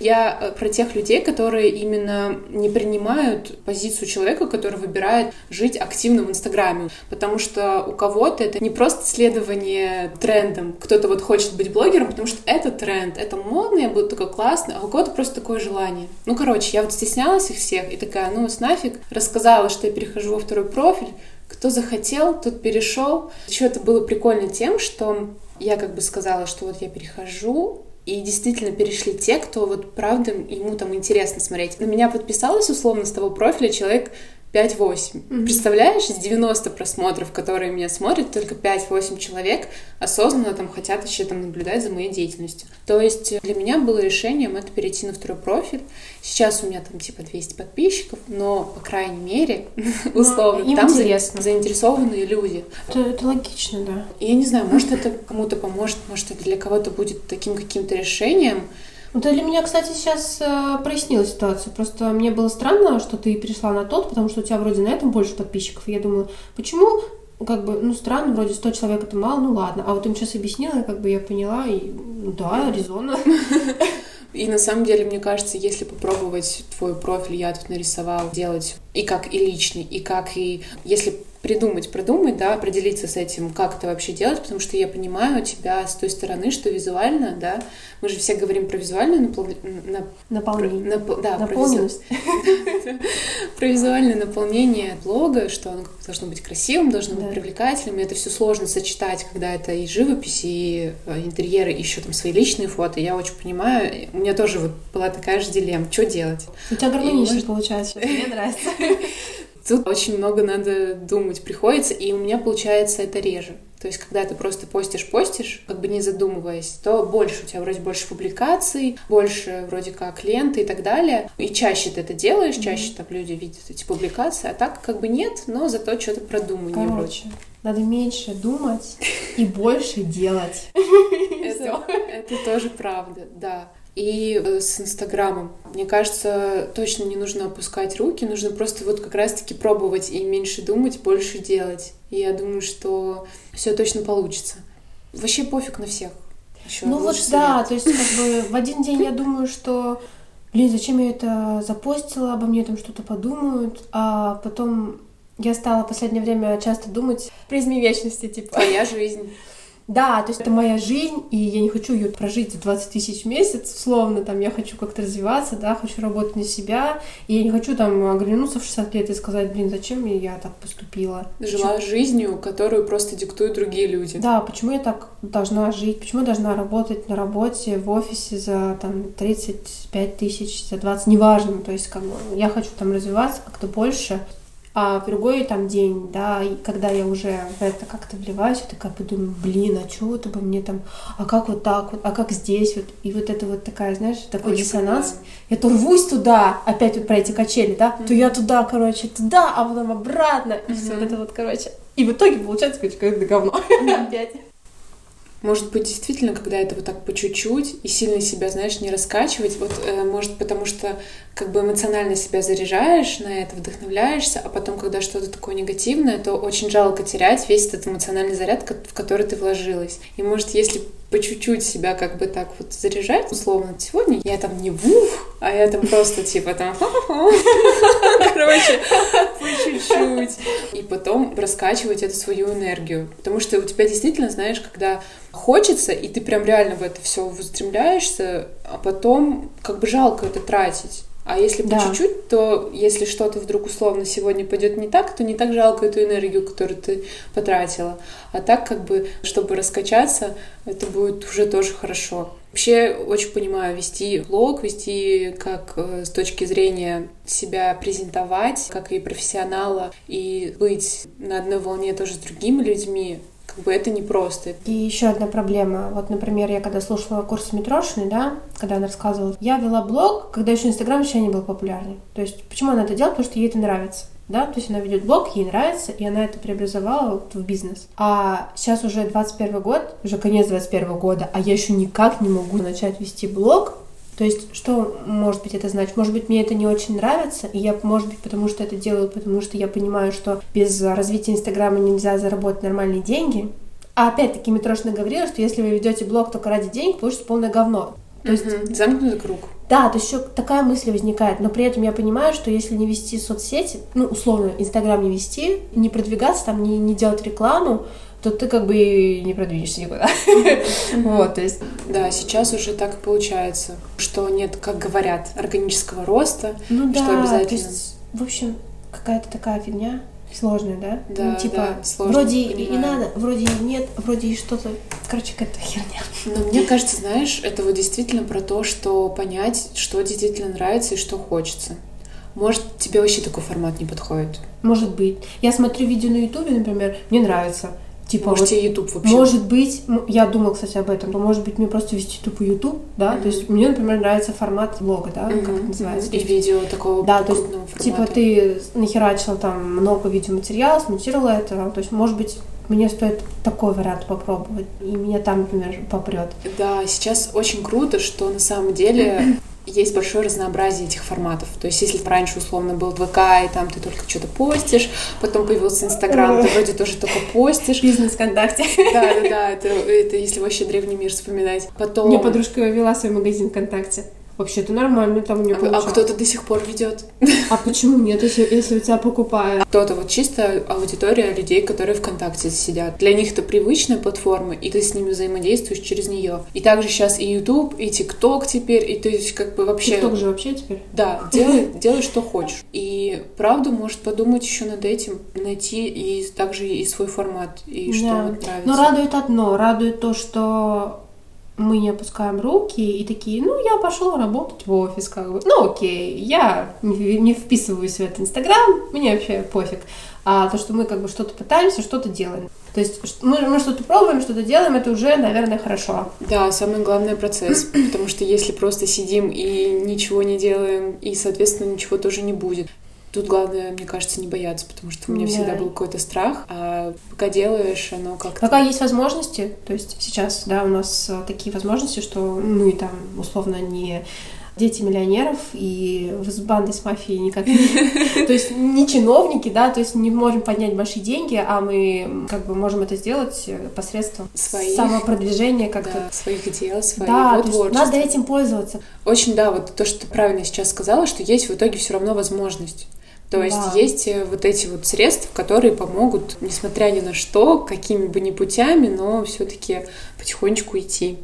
Я э, про тех людей, которые именно не принимают позицию человека, который выбирает жить активно в Инстаграме. Потому что у кого-то это не просто следование трендам. Кто-то вот хочет быть блогером, потому что это тренд, это модно, я буду такой классный, а у кого-то просто такое желание. Ну, короче, я вот стеснялась их всех и такая, ну, с нафиг, рассказала, что я перехожу во второй профиль, кто захотел, тот перешел. Еще это было прикольно тем, что я как бы сказала, что вот я перехожу, и действительно перешли те, кто вот правда ему там интересно смотреть. На меня подписалось условно с того профиля человек 5-8. Mm-hmm. Представляешь, из 90 просмотров, которые меня смотрят, только 5-8 человек осознанно там хотят еще там наблюдать за моей деятельностью. То есть для меня было решением это перейти на второй профиль. Сейчас у меня там типа 200 подписчиков, но, по крайней мере, [LAUGHS] условно, им там интересно. заинтересованные люди. Это, это логично, да. Я не знаю, может это кому-то поможет, может это для кого-то будет таким каким-то решением. Вот для меня, кстати, сейчас э, прояснила ситуацию. Просто мне было странно, что ты перешла на тот, потому что у тебя вроде на этом больше подписчиков. И я думала, почему как бы, ну, странно, вроде 100 человек это мало, ну ладно. А вот им сейчас объяснила, как бы я поняла, и ну, да, резонно. [LAUGHS] И на самом деле, мне кажется, если попробовать твой профиль, я тут нарисовал, делать и как и личный, и как и... Если придумать, продумать, да, определиться с этим, как это вообще делать, потому что я понимаю тебя с той стороны, что визуально, да, мы же все говорим про визуальную напол- на- Наполнение. Нап- да, Наполненность. [LAUGHS] про визуальное наполнение блога, что оно должно быть красивым, должно быть привлекательным, это все сложно сочетать, когда это и живопись, и э, интерьеры, еще там свои личные фото. Я очень понимаю, у меня тоже вот была такая же дилемма, что делать. У тебя гармонично получается, мне нравится. [LAUGHS] Тут очень много надо думать приходится, и у меня получается это реже. То есть, когда ты просто постишь-постишь, как бы не задумываясь, то больше, у тебя вроде больше публикаций, больше вроде как ленты и так далее. И чаще ты это делаешь, чаще там люди видят эти публикации, а так как бы нет, но зато что-то продуманнее вроде. Короче, надо меньше думать и больше делать. [LAUGHS] Это тоже правда, да. И э, с Инстаграмом, мне кажется, точно не нужно опускать руки, нужно просто вот как раз-таки пробовать и меньше думать, больше делать. И я думаю, что все точно получится. Вообще пофиг на всех. Ещё Ну вот лучше да, совет. то есть как бы в один день я думаю, что блин, зачем я это запостила, обо мне там что-то подумают, а потом я стала в последнее время часто думать в призме вечности, типа. Твоя жизнь. Да, то есть это моя жизнь, и я не хочу ее прожить за 20 тысяч в месяц, условно, там, я хочу как-то развиваться, да, хочу работать на себя, и я не хочу там оглянуться в 60 лет и сказать, блин, зачем я так поступила? Жила жизнью, которую просто диктуют другие люди. Да, почему я так должна жить, почему я должна работать на работе, в офисе за там 35 тысяч, за 20, неважно, то есть как бы я хочу там развиваться как-то больше, а в другой там день, да, и когда я уже в это как-то вливаюсь, я такая подумаю, блин, а чего это бы мне там, а как вот так вот, а как здесь вот, и вот это вот такая, знаешь, такой Очень диссонанс, понимаю. я то рвусь туда, опять вот про эти качели, да, то я туда, короче, туда, а потом обратно, и все вот это вот, короче, и в итоге получается какое-то говно. Опять. Может быть, действительно, когда это вот так по чуть-чуть и сильно себя, знаешь, не раскачивать, вот, э, может, потому что как бы эмоционально себя заряжаешь на это, вдохновляешься, а потом, когда что-то такое негативное, то очень жалко терять весь этот эмоциональный заряд, в который ты вложилась. И может, если по чуть-чуть себя как бы так вот заряжать, условно, сегодня я там не вух, а я там просто типа там короче, по чуть-чуть. И потом раскачивать эту свою энергию. Потому что у тебя действительно, знаешь, когда хочется, и ты прям реально в это все устремляешься, а потом как бы жалко это тратить. А если по Да. чуть-чуть, то если что-то вдруг условно сегодня пойдет не так, то не так жалко эту энергию, которую ты потратила. А так как бы, чтобы раскачаться, это будет уже тоже хорошо. Вообще очень понимаю вести блог, вести как э, с точки зрения себя презентовать, как и профессионала, и быть на одной волне тоже с другими людьми, как бы это непросто. И еще одна проблема. Вот, например, я когда слушала курс Митрошиной, да, когда она рассказывала, я вела блог, когда еще Инстаграм вообще не был популярный. То есть, почему она это делает? Потому что ей это нравится. Да, то есть она ведет блог, ей нравится, и она это преобразовала вот в бизнес. А сейчас уже 21 год, уже конец 21 года, а я еще никак не могу начать вести блог, то есть, что может быть это значит? Может быть, мне это не очень нравится, и я, может быть, потому что это делаю, потому что я понимаю, что без развития Инстаграма нельзя заработать нормальные деньги. А опять-таки Митрошина говорила, что если вы ведете блог только ради денег, получится полное говно. То есть, замкнутый круг. да, то есть еще такая мысль возникает, но при этом я понимаю, что если не вести соцсети, ну, условно, Инстаграм не вести, не продвигаться там, не, не делать рекламу, то ты как бы и не продвинешься никуда. [LAUGHS] Вот, то есть, Да, сейчас уже так получается, что нет, как говорят, органического роста, ну что обязательно. есть, в общем, какая-то такая фигня сложная, да? Да, ну, типа, да, сложно, вроде и, надо, вроде и нет, вроде и что-то, короче, какая-то херня. Но мне кажется, знаешь, это вот действительно про то, что понять, что действительно нравится и что хочется. Может, тебе вообще такой формат не подходит? Может быть. Я смотрю видео на Ютубе, например, мне нравится. Типа, Может, вот, YouTube вообще? может быть, я думала, кстати, об этом, но может быть мне просто вести тупо YouTube, да, то есть мне, например, нравится формат блога, да, как это называется. И видео такого Да, то есть, Типа формата. ты нахерачила там много видеоматериала, смонтировала это, то есть, может быть, мне стоит такой вариант попробовать, и меня там, например, попрет. Да, сейчас очень круто, что на самом деле [CLEARS THROAT] есть большое разнообразие этих форматов. То есть, если раньше условно был ВК, и там ты только что-то постишь, потом появился Инстаграм, ты вроде тоже только постишь. Бизнес ВКонтакте. Да, да, да, это, это если вообще древний мир вспоминать. Потом... Мне подружка вела свой магазин ВКонтакте. Вообще-то нормально там у нее А, а кто-то до сих пор ведет. А почему нет, если, если у тебя покупают? Кто-то вот чисто аудитория людей, которые ВКонтакте сидят. Для них это привычная платформа, и ты с ними взаимодействуешь через нее. И также сейчас и YouTube, и ТикТок теперь, и то есть как бы вообще... ТикТок же вообще теперь. Да, делай, делай, что хочешь. И правда, может подумать еще над этим, найти и также и свой формат, и что Да. вот нравится. Но радует одно, радует то, что мы не опускаем руки и такие, ну, я пошел работать в офис, как бы. Ну, окей, я не, вписываюсь в этот Инстаграм, мне вообще пофиг. А то, что мы как бы что-то пытаемся, что-то делаем. То есть мы, мы что-то пробуем, что-то делаем, это уже, наверное, хорошо. Да, самое главное процесс, [CLEARS THROAT] потому что если просто сидим и ничего не делаем, и, соответственно, ничего тоже не будет. Тут главное, мне кажется, не бояться, потому что у меня Да. всегда был какой-то страх, а пока делаешь, оно как-то... Пока есть возможности, то есть сейчас, да, у нас э, такие возможности, что мы там, условно, не дети миллионеров и с бандой с мафией никак не... [LAUGHS] То есть не чиновники, да, то есть не можем поднять большие деньги, а мы как бы можем это сделать э, посредством Своих. самопродвижения как-то. Да, своих дел, своего Да, творчества. надо этим пользоваться. Очень, да, вот то, что ты правильно сейчас сказала, что есть в итоге все равно возможность. То есть Да. есть э, вот эти вот средства, которые помогут, несмотря ни на что, какими бы ни путями, но все-таки потихонечку идти.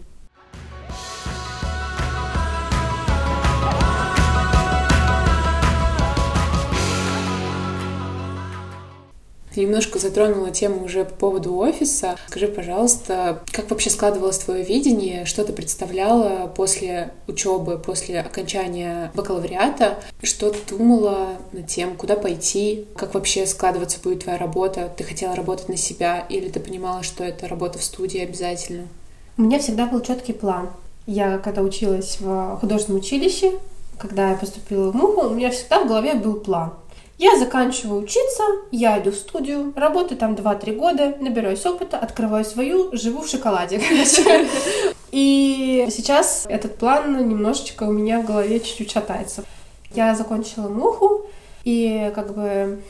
Ты немножко затронула тему уже по поводу офиса. Скажи, пожалуйста, как вообще складывалось твое видение, что ты представляла после учебы, после окончания бакалавриата, что ты думала над тем, куда пойти, как вообще складываться будет твоя работа, ты хотела работать на себя или ты понимала, что это работа в студии обязательно? У меня всегда был четкий план. Я когда училась в художественном училище, когда я поступила в МУХу, у меня всегда в голове был план. Я заканчиваю учиться, я иду в студию, работаю там 2-3 года, набираюсь опыта, открываю свою, живу в шоколаде, [LAUGHS] короче. И сейчас этот план немножечко у меня в голове чуть-чуть шатается. Я закончила муху, и как бы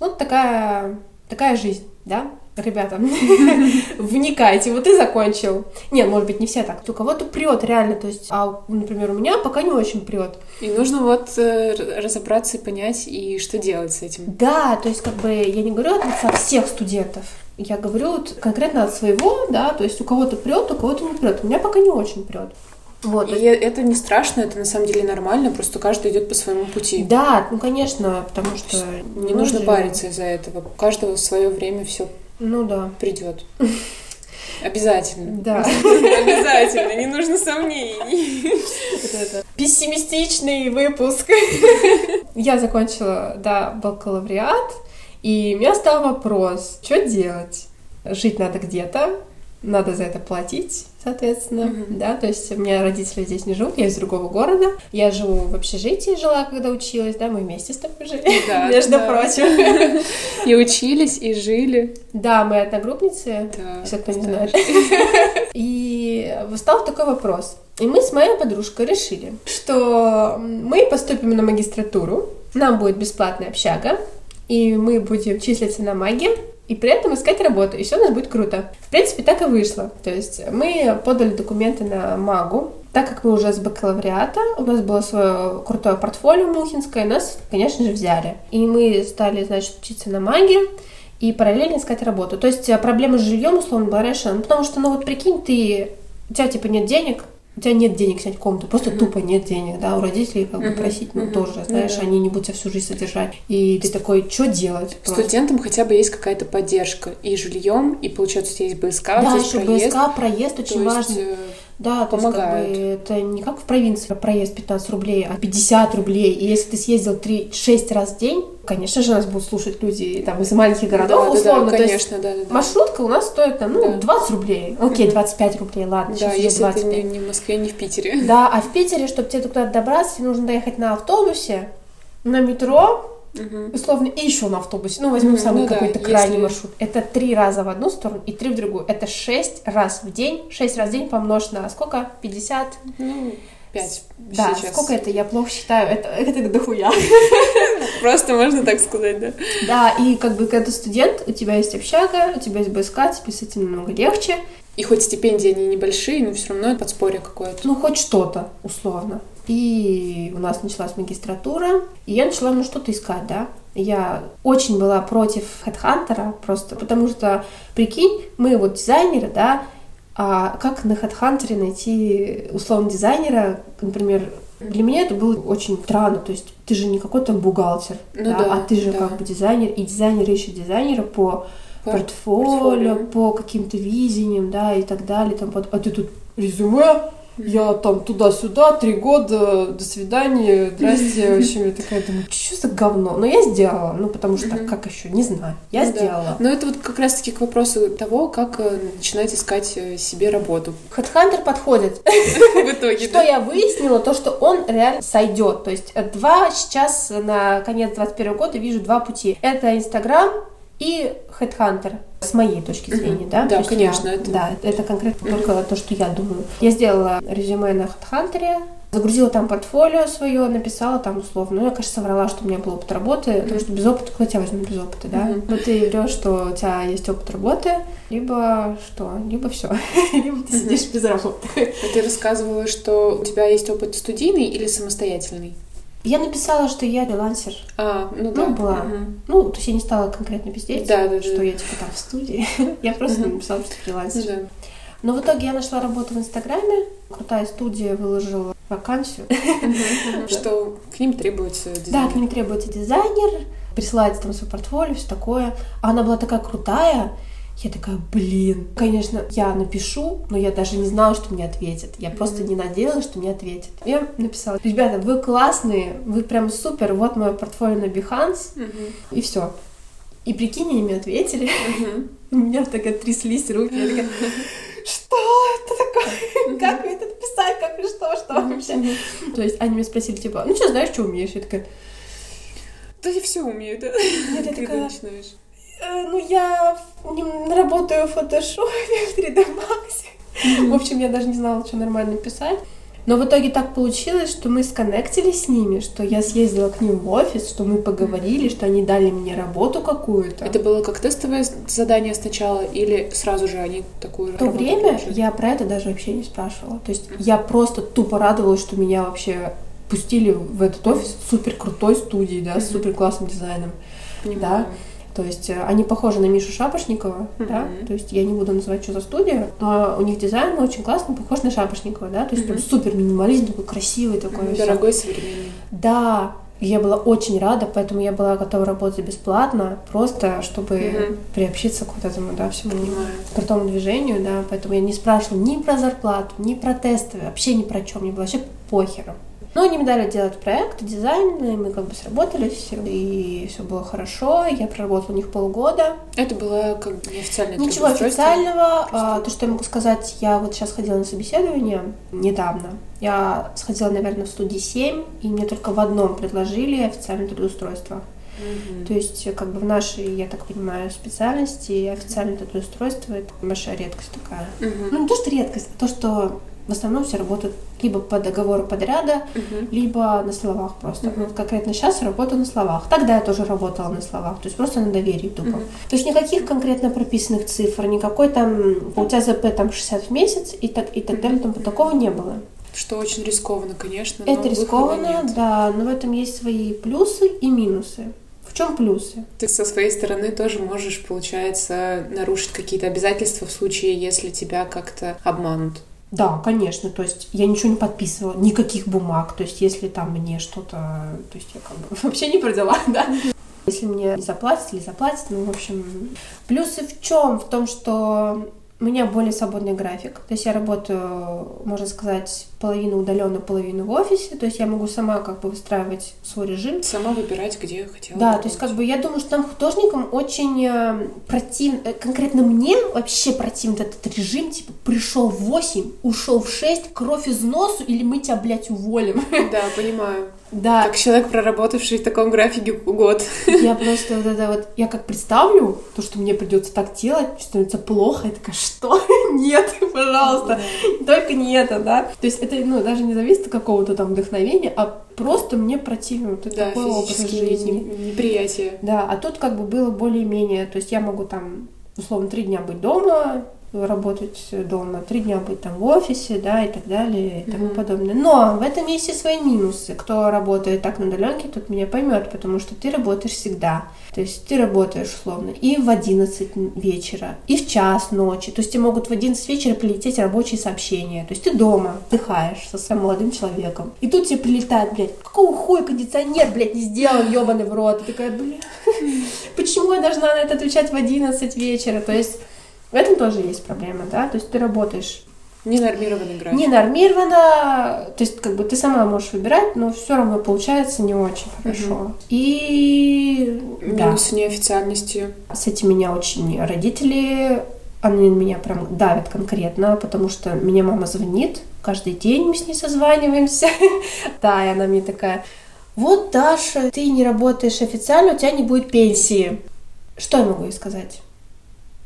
вот такая, такая жизнь, да, ребята, [LAUGHS] вникайте, вот ты закончил. Нет, может быть, не все так. У кого-то прет реально, то есть, а, например, у меня пока не очень прет. И нужно вот э, разобраться и понять, и что делать с этим. Да, то есть, как бы, я не говорю от лица всех студентов, я говорю вот конкретно от своего, да, то есть у кого-то прет, у кого-то не прет. У меня пока не очень прет. Вот. И это не страшно, это на самом деле нормально, просто каждый идет по своему пути. Да, ну конечно, потому что Не нужно же- париться из-за этого. У каждого в свое время все Ну да. придет. Обязательно. Да. [LAUGHS] Обязательно, не нужно сомнений. Пессимистичный выпуск. Я закончила, да, бакалавриат, и у меня стал вопрос, что делать? Жить надо где-то, надо за это платить, соответственно, Мгм. да, то есть у меня родители здесь не живут, я из другого города, я живу в общежитии, жила, когда училась, да, мы вместе с тобой жили, Да, [LAUGHS] между да. прочим. [LAUGHS] И учились, и жили. Да, мы одногруппницы, Да, если кто не знает. [LAUGHS] И встал такой вопрос. И мы с моей подружкой решили, что мы поступим на магистратуру, нам будет бесплатная общага, и мы будем числиться на маге, и при этом искать работу, и все у нас будет круто. В принципе, так и вышло. То есть мы подали документы на магу, так как мы уже с бакалавриата, у нас было свое крутое портфолио мухинское, нас, конечно же, взяли. И мы стали, значит, учиться на маге, и параллельно искать работу. То есть э, проблема с жильем, условно была решена. Ну, потому что, ну вот прикинь, ты, у тебя типа нет денег, у тебя нет денег снять комнату, просто тупо нет денег, да, у родителей как бы Мгм, просить, ну, мгм. тоже, знаешь, да. они не будут тебя всю жизнь содержать. И ты такой, что делать? просто? Студентам хотя бы есть какая-то поддержка и жильем, и получается у тебя есть БСК, Да, есть еще проезд. БСК, проезд очень есть, важно. э, Да, то есть как Помогают. бы это не как в провинции проезд 15 рублей, а 50 рублей. И если ты съездил 3-6 раз в день, конечно же, нас будут слушать люди там из маленьких городов, да, условно. да, да, конечно, да, да, да. маршрутка у нас стоит там, ну, Да. 20 рублей. Окей, Мгм. 25 рублей, ладно, Да, сейчас если 25. это не, не в Москве, не в Питере. Да, а в Питере, чтобы тебе туда добраться, тебе нужно доехать на автобусе, на метро, Мгм. условно, и еще на автобусе. Ну, возьмем самый ну да, какой-то если- крайний маршрут. Это три раза в одну сторону и три в другую. Это шесть раз в день. Шесть раз в день помножь на сколько? 50? Ну, пять Да, сейчас. сколько это? Я плохо считаю. Это, [LAUGHS] это дохуя. [LAUGHS] Просто можно так сказать, да? Да, и как бы, когда ты студент, у тебя есть общага, у тебя есть БСК, тебе с этим намного легче. И хоть стипендии они небольшие, но все равно это подспорье какое-то. Ну, хоть что-то, условно. И у нас началась магистратура, и я начала, ну, что-то искать, да. Я очень была против HeadHunter, просто потому что, прикинь, мы вот дизайнеры, да, а как на HeadHunter найти условно дизайнера, например, для меня это было очень странно, то есть ты же не какой-то бухгалтер, Ну да, да, а ты же да. как бы дизайнер, и дизайнер ищет дизайнера по По портфолио, портфолио. по каким-то видениям, да, и так далее. Там, а ты тут резюме, я там туда-сюда, три года, до свидания, здрасте. В общем, я такая думаю, что за говно? Но я сделала, ну, потому что Мгм. как еще, не знаю. Я Ну да. сделала. Но это вот как раз-таки к вопросу того, как э, начинать искать э, себе работу. Хедхантер подходит. [LAUGHS] В итоге, Что я выяснила, то, что он реально сойдет. То есть два сейчас на конец 21 года вижу два пути. Это Инстаграм и Headhunter, с моей точки зрения, да? Да, То конечно, я- это- Да, это конкретно только то, что я думаю. Я сделала резюме на Headhunter, загрузила там портфолио свое, написала там условно. Ну, я, конечно, соврала, что у меня был опыт работы, потому что без опыта, кто тебя возьмет без опыта, да? Мгм. Но ты врешь, что у тебя есть опыт работы, либо что? Либо все. [LAUGHS] Либо ты сидишь без работы. А Ты рассказывала, что у тебя есть опыт студийный или самостоятельный? Я написала, что я фрилансер. А, ну да. Ну, была. Мгм. Ну, то есть я не стала конкретно пиздеть, Да, да, да. что я типа там в студии. [LAUGHS] Я просто написала, что Ну фрилансер. да. Но в итоге я нашла работу в Инстаграме. Крутая студия выложила вакансию. [LAUGHS] Что к ним требуется Да, дизайн. к ним требуется дизайнер, присылается там свое портфолио, все такое. А она была такая крутая, я такая, блин, конечно, я напишу, но я даже не знала, что мне ответят. Я просто не надеялась, что мне ответят. Я написала, ребята, вы классные, вы прям супер, вот мое портфолио на Behance, Мгм. и все. И прикинь, они мне ответили. Мгм. У меня так тряслись руки. Я такая, что это такое? Как мне это написать? Как и что? Что вообще? То есть они меня спросили, типа, ну что, знаешь, что умеешь? Я такая, Да я все умею, да? Нет, я такая- начинаешь. «Э, ну я работаю в фотошопе, в 3D Max. В общем, я даже не знала, что нормально писать. Но в итоге так получилось, что мы сконнектились с ними, что я съездила к ним в офис, что мы поговорили, что они дали мне работу какую-то. Это было как тестовое задание сначала или сразу же они такую В то время предложили? я про это даже вообще не спрашивала. То есть я просто тупо радовалась, что меня вообще пустили в этот офис супер крутой студии, да, с супер классным дизайном. Понимаю. То есть э, они похожи на Мишу Шапошникова, да, Мгм. то есть я не буду называть, что за студия, но у них дизайн очень классный, похож на Шапошникова, да, то есть прям Мгм. супер минимализм, такой красивый такой. Всё. Дорогой современный. Да, я была очень рада, поэтому я была готова работать бесплатно, просто чтобы Мгм. приобщиться к вот этому, да, всему Понимаю. крутому движению, да, поэтому я не спрашивала ни про зарплату, ни про тесты, вообще ни про чем, мне было вообще похеру. Но они мне дали делать проект, дизайн, и мы как бы сработались, и все было хорошо. Я проработала у них полгода. Это было как бы неофициальное Ничего официального. А, то, что я могу сказать, я вот сейчас ходила на собеседование недавно. Я сходила, наверное, в студии 7, и мне только в одном предложили официальное трудоустройство. Мгм. То есть, как бы в нашей, я так понимаю, специальности официальное трудоустройство — это большая редкость такая. Мгм. Ну, не то, что редкость, а то, что в основном все работают либо по договору подряда, Мгм. либо на словах просто. Мгм. Вот конкретно сейчас работаю на словах. Тогда я тоже работала на словах, то есть просто на доверии тупо. Мгм. То есть никаких конкретно прописанных цифр, никакой там, у тебя ЗП там 60 в месяц и так, и так далее, там такого не было. Что очень рискованно, конечно. но Это рискованно, нет. да, но в этом есть свои плюсы и минусы. В чем плюсы? Ты со своей стороны тоже можешь, получается, нарушить какие-то обязательства в случае, если тебя как-то обманут. Да, конечно, то есть я ничего не подписывала, никаких бумаг, то есть если там мне что-то, то есть я как бы [LAUGHS] вообще не про дела, да. Если мне не заплатят или заплатят, ну, в общем, плюсы в чем? В том, что У меня более свободный график. То есть я работаю, можно сказать, половину удаленно, половину в офисе. То есть я могу сама как бы выстраивать свой режим. Сама выбирать, где хотела. Да, то есть как бы я думаю, что нам художникам очень э, противно, э, конкретно мне вообще противен этот режим, типа пришел в 8, ушел в 6, кровь из носу, или мы тебя, блядь, уволим. [LAUGHS] Да, понимаю. Да. Как человек, проработавший в таком графике год. [LAUGHS] Я просто вот это вот, я как представлю, то, что мне придется так делать, становится плохо, я такая, что? [LAUGHS] Нет, пожалуйста, только не это, да. То есть это, ну, даже не зависит от какого-то там вдохновения, а просто мне противен вот Да, такой образ жизни. не- неприятия. Да, а тут как бы было более-менее, то есть я могу там, условно, три дня быть дома, работать дома, три дня быть там в офисе, да, и так далее, и тому Мгм. подобное. Но в этом есть и свои минусы. Кто работает так на удаленке, тот меня поймет, потому что ты работаешь всегда. То есть ты работаешь, условно, и в 11 вечера, и в час ночи. То есть тебе могут в 11 вечера прилететь рабочие сообщения. То есть ты дома, отдыхаешь со своим молодым человеком. И тут тебе прилетает, блядь, какого хуя кондиционер, блядь, не сделан, ебаный в рот. Ты такая, блядь, [LAUGHS] почему я должна на это отвечать в 11 вечера? То есть в этом тоже есть проблема, да? То есть ты работаешь Ненормированный график. не нормировано, то есть как бы ты сама можешь выбирать, но все равно получается не очень хорошо. И да, Минусы неофициальности. с этим меня очень родители, они меня прям давят конкретно, потому что меня мама звонит, каждый день мы с ней созваниваемся. [LAUGHS] Да, и она мне такая, вот, Даша, ты не работаешь официально, у тебя не будет пенсии. Что я могу ей сказать?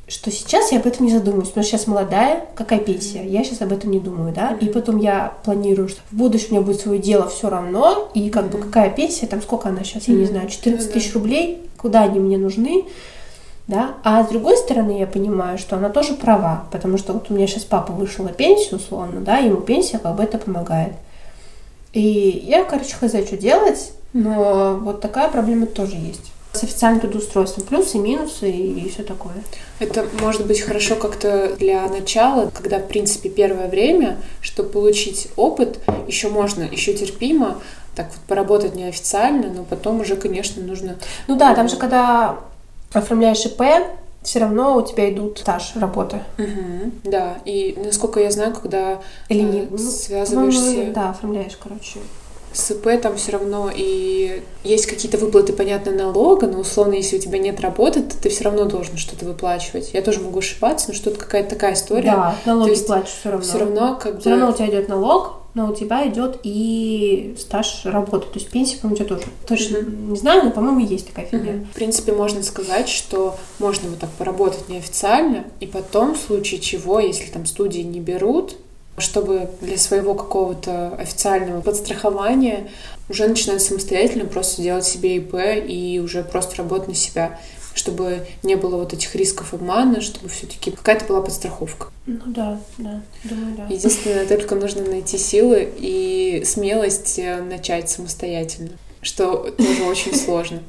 Что сейчас я об этом не задумываюсь, потому что сейчас молодая, какая пенсия, я сейчас об этом не думаю, да, и потом я планирую, что в будущем у меня будет свое дело все равно, и как бы какая пенсия, там сколько она сейчас, я не знаю, 14 Ну тысяч рублей, куда они мне нужны, да, а с другой стороны я понимаю, что она тоже права, потому что вот у меня сейчас папа вышел на пенсию, условно, да, ему пенсия как бы это помогает. И я, короче, хз, что делать, но вот такая проблема тоже есть. С официальным трудоустройством плюсы, минусы и все такое. Это может быть хорошо как-то для начала, когда, в принципе, первое время, чтобы получить опыт, еще можно, еще терпимо, так вот поработать неофициально, но потом уже, конечно, нужно... Ну да, там же, когда оформляешь ИП, все равно у тебя идут стаж работы. Мгм, да, и насколько я знаю, когда Или э, не ну, связываешься по-моему, Да, оформляешь, короче. С ИП, там все равно и есть какие-то выплаты, понятно, налога, но условно, если у тебя нет работы, то ты все равно должен что-то выплачивать. Я тоже могу ошибаться, но что-то какая-то такая история. Да, налоги есть платишь все равно. Все равно как Все бы... равно у тебя идет налог, но у тебя идет и стаж работы. То есть пенсия, по-моему, у тебя тоже. Точно не знаю, но, по-моему, есть такая фигня. Мгм. В принципе, можно сказать, что можно вот так поработать неофициально, и потом, в случае чего, если там студии не берут, чтобы для своего какого-то официального подстрахования уже начинать самостоятельно просто делать себе ИП и уже просто работать на себя, чтобы не было вот этих рисков обмана, чтобы все-таки какая-то была подстраховка. Ну да, да, думаю, да. Единственное, только нужно найти силы и смелость э, начать самостоятельно, что тоже очень сложно.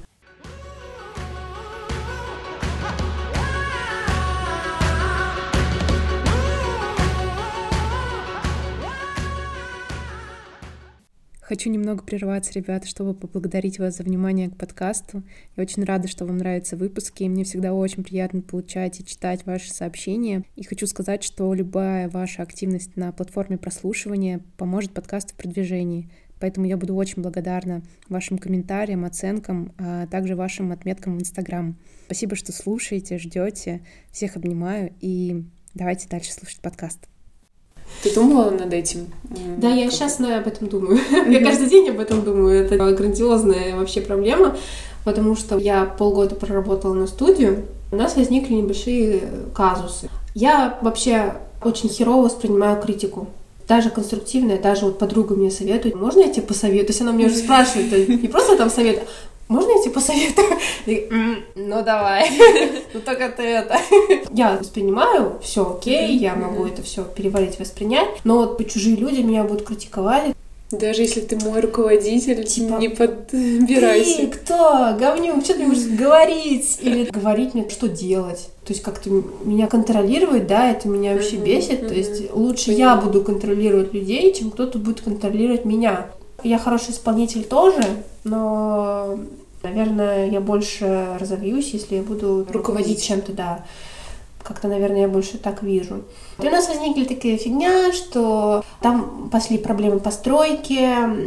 Хочу немного прерваться, ребята, чтобы поблагодарить вас за внимание к подкасту. Я очень рада, что вам нравятся выпуски. и Мне всегда очень приятно получать и читать ваши сообщения. И хочу сказать, что любая ваша активность на платформе прослушивания поможет подкасту в продвижении. Поэтому я буду очень благодарна вашим комментариям, оценкам, а также вашим отметкам в Инстаграм. Спасибо, что слушаете, ждете. Всех обнимаю и давайте дальше слушать подкаст. Ты думала над этим? Да, я сейчас об этом думаю. [LAUGHS] Я каждый день об этом думаю. Это грандиозная вообще проблема, потому что я полгода проработала на студию. У нас возникли небольшие казусы. Я вообще очень херово воспринимаю критику. Даже конструктивная, даже вот подруга мне советует, можно я тебе посоветую? То есть она меня уже спрашивает, есть не просто там совет, можно я тебе посоветую? Я говорю, «М, ну давай, [LAUGHS] ну только ты это. Я воспринимаю, все окей, я могу это все переварить, воспринять, но вот чужие люди меня будут критиковать. Даже если ты мой руководитель, Типа, не подбирайся. Ты кто? Говнюк, что ты можешь говорить? Или говорить мне, что делать. То есть как-то меня контролировать, да, это меня вообще бесит. То есть лучше я буду контролировать людей, чем кто-то будет контролировать меня. Я хороший исполнитель тоже, но, наверное, я больше разовьюсь, если я буду руководить чем-то, да. Как-то, наверное, я больше так вижу. И у нас возникли такие фигня, что там пошли проблемы постройки,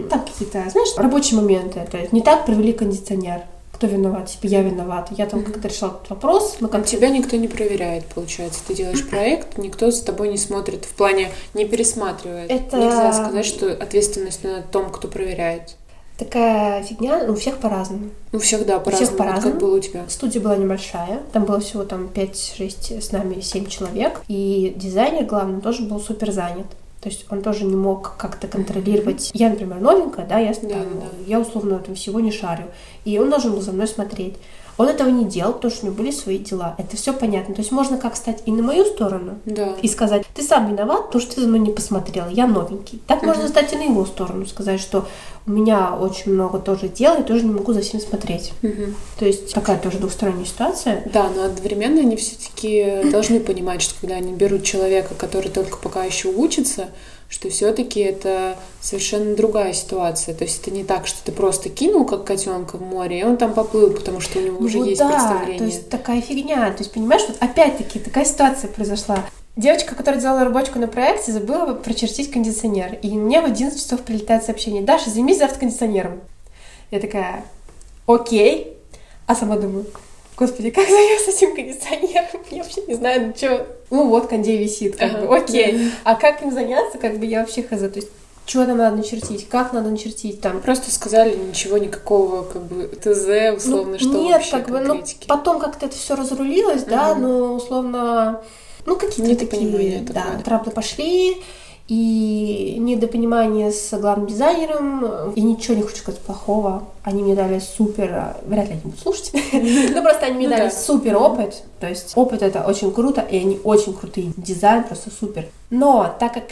там какие-то, знаешь, рабочие моменты. То есть не так провели кондиционер кто виноват, типа я виноват. Я там как-то решила этот вопрос. Мы как Тебя никто не проверяет, получается. Ты делаешь проект, [CLEARS THROAT] никто с тобой не смотрит, в плане не пересматривает. Это... Нельзя сказать, что ответственность на том, кто проверяет. Такая фигня, у всех по-разному. У всех, да, по-разному. У всех по-разному. Вот как было у тебя? Студия была небольшая, там было всего там 5-6 с нами 7 человек, и дизайнер, главный, тоже был супер занят. То есть он тоже не мог как-то контролировать. Я, например, новенькая, да, я, да, там, да. я условно там всего не шарю. И он должен был за мной смотреть. Он этого не делал, потому что у него были свои дела. Это все понятно. То есть можно как стать и на мою сторону да. и сказать, ты сам виноват, потому что ты за мной не посмотрела, я новенький. Так uh можно стать и на его сторону, сказать, что у меня очень много тоже дел, и тоже не могу за всем смотреть. uh То есть такая тоже двухсторонняя ситуация. Да, но одновременно они все-таки должны понимать, что когда они берут человека, который только пока еще учится, что все-таки это совершенно другая ситуация. То есть это не так, что ты просто кинул как котенка в море, и он там поплыл, потому что у него уже ну, есть да, представление. То есть такая фигня. То есть, понимаешь, вот опять-таки такая ситуация произошла. Девочка, которая делала рабочку на проекте, забыла прочертить кондиционер. И мне в 11 часов прилетает сообщение. Даша, займись завтра кондиционером. Я такая, окей. А сама думаю, Господи, как заняться этим кондиционером? Я вообще не знаю, что. Ну вот, кондей висит, как ага. бы, окей. А как им заняться, как бы я вообще хз. То есть что там надо начертить, как надо начертить там. Просто сказали ничего, никакого как бы ТЗ, условно, ну, что Нет, вообще как бы, ну, потом как-то это все разрулилось, угу. да, но условно, ну какие-то такие, да, траблы пошли, и недопонимание с главным дизайнером. И ничего не хочу сказать плохого. Они мне дали супер... Вряд ли они будут слушать. [LAUGHS] Ну, просто они мне ну дали супер опыт. То есть опыт это очень круто, и они очень крутые. Дизайн просто супер. Но так как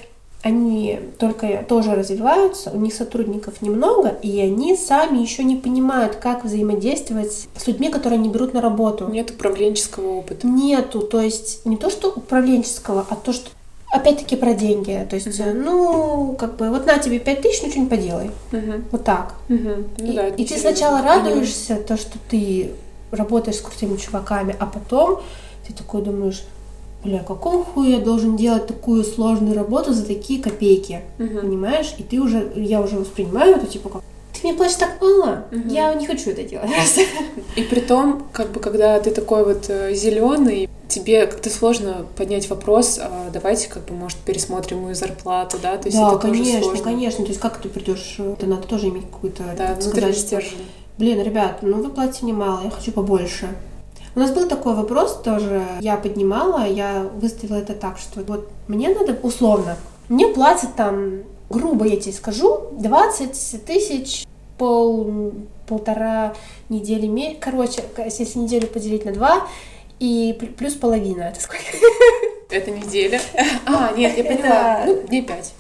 они только тоже развиваются, у них сотрудников немного, и они сами еще не понимают, как взаимодействовать с людьми, которые они берут на работу. Нет управленческого опыта. Нету, то есть не то, что управленческого, а то, что опять-таки про деньги. То есть, uh-huh. ну, как бы, вот на тебе пять тысяч, ну что-нибудь поделай. Uh-huh. Вот так. Uh-huh. Ну, и, да, и ты сначала радуешься, то, что ты работаешь с крутыми чуваками, а потом ты такой думаешь, бля, какого хуя я должен делать такую сложную работу за такие копейки, uh-huh. понимаешь? И ты уже, я уже воспринимаю это, типа, как ты мне платишь так мало, угу. я не хочу это делать. И при том, как бы, когда ты такой вот э, зеленый, тебе как-то сложно поднять вопрос, а давайте, как бы, может, пересмотрим мою зарплату, да? То есть да, это конечно, тоже сложно. конечно. То есть как ты придешь, это надо тоже иметь какую-то... Да, внутренний стержень. Блин, ребят, ну вы платите немало, я хочу побольше. У нас был такой вопрос тоже, я поднимала, я выставила это так, что вот мне надо условно, мне платят там, грубо я тебе скажу, 20 тысяч пол, полтора недели. Короче, если неделю поделить на два, и плюс половина, это сколько? [LAUGHS] Это неделя. А, нет, я поняла. Ну, дней пять.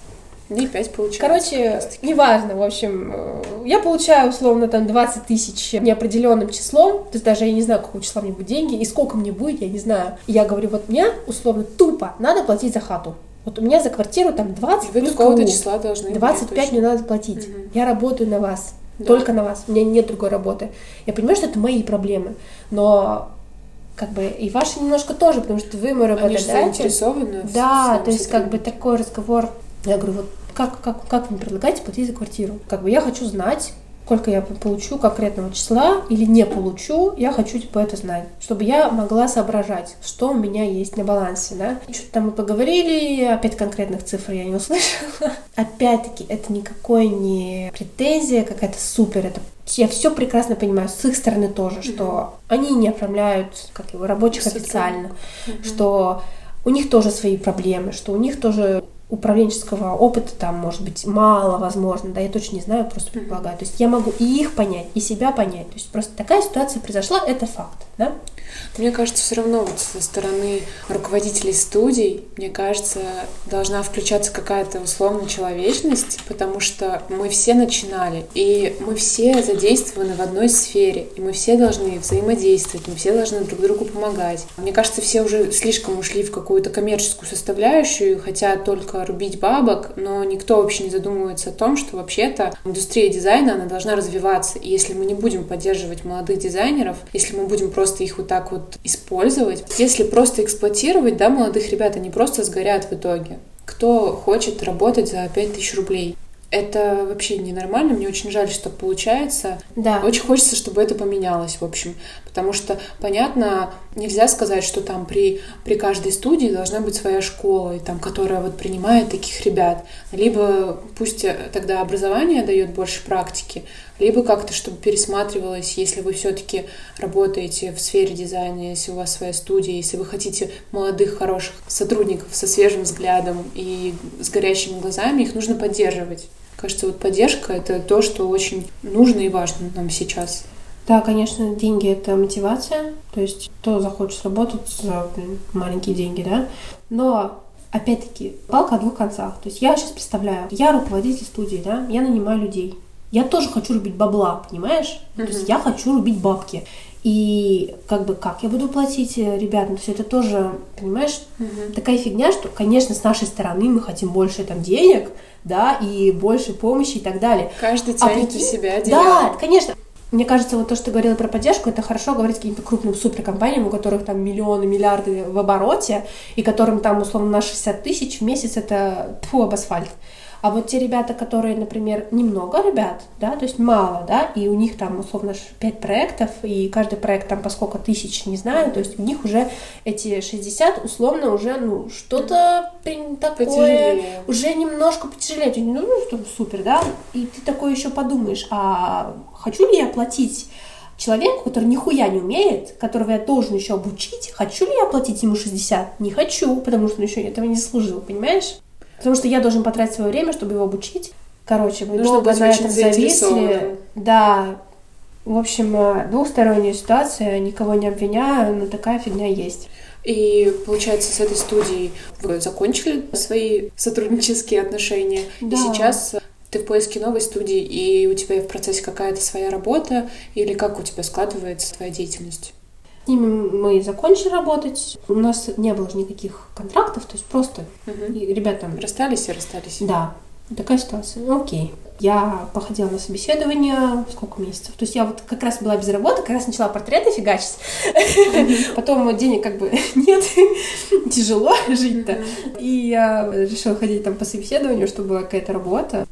Дней пять получается. Короче, неважно, в общем, э, я получаю условно там 20 тысяч неопределенным числом, то есть даже я не знаю, какого числа мне будут деньги, и сколько мне будет, я не знаю. И я говорю, вот мне условно тупо надо платить за хату. Вот у меня за квартиру там 20 Вы какого-то числа должны 25 мне надо платить. Угу. Я работаю на вас. Да. Только на вас. У меня нет другой работы. Я понимаю, что это мои проблемы, но как бы и ваши немножко тоже, потому что вы мой работодатель. Они заинтересованы. Да, то есть как бы такой разговор. Я говорю, вот как, как, как вы предлагаете платить за квартиру? Как бы я хочу знать, сколько я получу конкретного числа или не получу, я хочу типа это знать, чтобы я могла соображать, что у меня есть на балансе, да. Что-то там мы поговорили, опять конкретных цифр я не услышала. [LAUGHS] Опять-таки, это никакой не претензия какая-то супер, это я все прекрасно понимаю с их стороны тоже, что они не оформляют как его рабочих официально, mm-hmm. что у них тоже свои проблемы, что у них тоже управленческого опыта там может быть мало, возможно, да, я точно не знаю, просто предполагаю. То есть я могу и их понять, и себя понять. То есть просто такая ситуация произошла, это факт, да. Мне кажется, все равно вот со стороны руководителей студий, мне кажется, должна включаться какая-то условно человечность, потому что мы все начинали, и мы все задействованы в одной сфере, и мы все должны взаимодействовать, мы все должны друг другу помогать. Мне кажется, все уже слишком ушли в какую-то коммерческую составляющую, хотя только рубить бабок, но никто вообще не задумывается о том, что вообще-то индустрия дизайна, она должна развиваться. И если мы не будем поддерживать молодых дизайнеров, если мы будем просто их вот так вот использовать, если просто эксплуатировать, да, молодых ребят, они просто сгорят в итоге. Кто хочет работать за 5000 рублей? это вообще ненормально. Мне очень жаль, что получается. Да. Очень хочется, чтобы это поменялось, в общем. Потому что, понятно, нельзя сказать, что там при, при каждой студии должна быть своя школа, и там, которая вот принимает таких ребят. Либо пусть тогда образование дает больше практики, либо как-то, чтобы пересматривалось, если вы все-таки работаете в сфере дизайна, если у вас своя студия, если вы хотите молодых, хороших сотрудников со свежим взглядом и с горящими глазами, их нужно поддерживать. Кажется, вот поддержка — это то, что очень нужно и важно нам сейчас. Да, конечно, деньги — это мотивация. То есть кто захочет работать за маленькие деньги, да? Но опять-таки, палка о двух концах. То есть я сейчас представляю, я руководитель студии, да, я нанимаю людей. Я тоже хочу рубить бабла, понимаешь? Mm-hmm. То есть я хочу рубить бабки. И как бы как я буду платить э, ребятам? То есть это тоже, понимаешь, mm-hmm. такая фигня, что, конечно, с нашей стороны мы хотим больше там денег, да, и больше помощи и так далее. Каждый тянет а прикинь, себя одеяло. Да, конечно. Мне кажется, вот то, что ты говорила про поддержку, это хорошо говорить каким-то крупным суперкомпаниям, у которых там миллионы, миллиарды в обороте, и которым там, условно, на 60 тысяч в месяц это тьфу об асфальт. А вот те ребята, которые, например, немного ребят, да, то есть мало, да, и у них там условно 5 проектов, и каждый проект там по сколько тысяч, не знаю, то есть у них уже эти 60 условно уже, ну, что-то такое, потяжелее. уже немножко потяжелее, ну, ну, супер, да, и ты такой еще подумаешь, а хочу ли я платить человеку, который нихуя не умеет, которого я должен еще обучить, хочу ли я платить ему 60? Не хочу, потому что он еще этого не заслужил, понимаешь? Потому что я должен потратить свое время, чтобы его обучить. Короче, мы Нужно долго на этом зависли. Да. В общем, э, двухсторонняя ситуация, никого не обвиняю, но такая фигня есть. И получается, с этой студией вы закончили свои сотруднические отношения, да. и сейчас ты в поиске новой студии, и у тебя в процессе какая-то своя работа, или как у тебя складывается твоя деятельность? Ними мы закончили работать. У нас не было никаких контрактов, то есть просто угу. ребята... Расстались и расстались. Да, такая ситуация. Ну, окей. Я походила на собеседование сколько месяцев. То есть я вот как раз была без работы, как раз начала портреты фигачить. [LAUGHS] Потом денег как бы [LAUGHS] нет, тяжело жить-то. И я решила ходить там по собеседованию, чтобы была какая-то работа.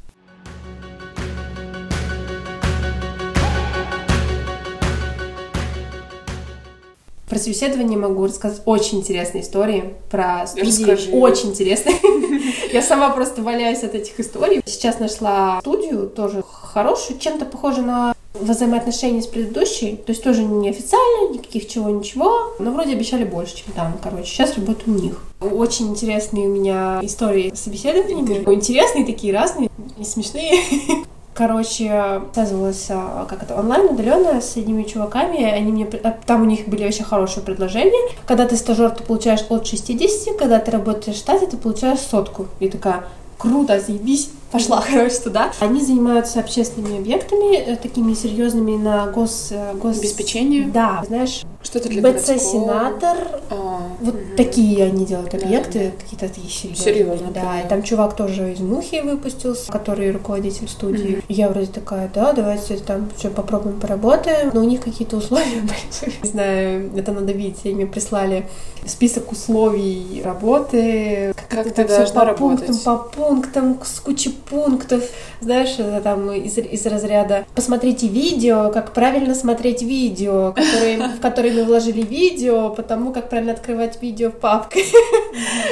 Про собеседование могу рассказать очень интересные истории про студии. Очень интересные. [LAUGHS] Я сама просто валяюсь от этих историй. Сейчас нашла студию, тоже хорошую, чем-то похоже на взаимоотношения с предыдущей, то есть тоже не официально, никаких чего-ничего, но вроде обещали больше, чем там, короче. Сейчас работаю у них. Очень интересные у меня истории с собеседованиями. Интересные такие, разные, и смешные. [LAUGHS] короче, связывалась а, как это онлайн, удаленно с одними чуваками, они мне, а, там у них были очень хорошие предложения. Когда ты стажер, ты получаешь от 60, когда ты работаешь в штате, ты получаешь сотку. И такая, круто, заебись, пошла, [LAUGHS] короче, туда. Они занимаются общественными объектами, э, такими серьезными на гос... Э, гос... Обеспечение? Да, знаешь, что-то для БЦ-сенатор, а, вот угу. такие они делают объекты, да. какие-то такие серьезные. Серьезно, да. И там чувак тоже из Мухи выпустился, который руководитель студии. Угу. Я вроде такая, да, давайте там все попробуем поработаем. Но у них какие-то условия [LAUGHS] были. Не знаю, это надо видеть. Они мне прислали список условий работы. Как, как ты должна по работать? пунктам, по пунктам, с кучей пунктов, знаешь, там из, из разряда «посмотрите видео, как правильно смотреть видео», [LAUGHS] которые, в которые мы вложили видео, потому как правильно открывать видео в папке. [LAUGHS]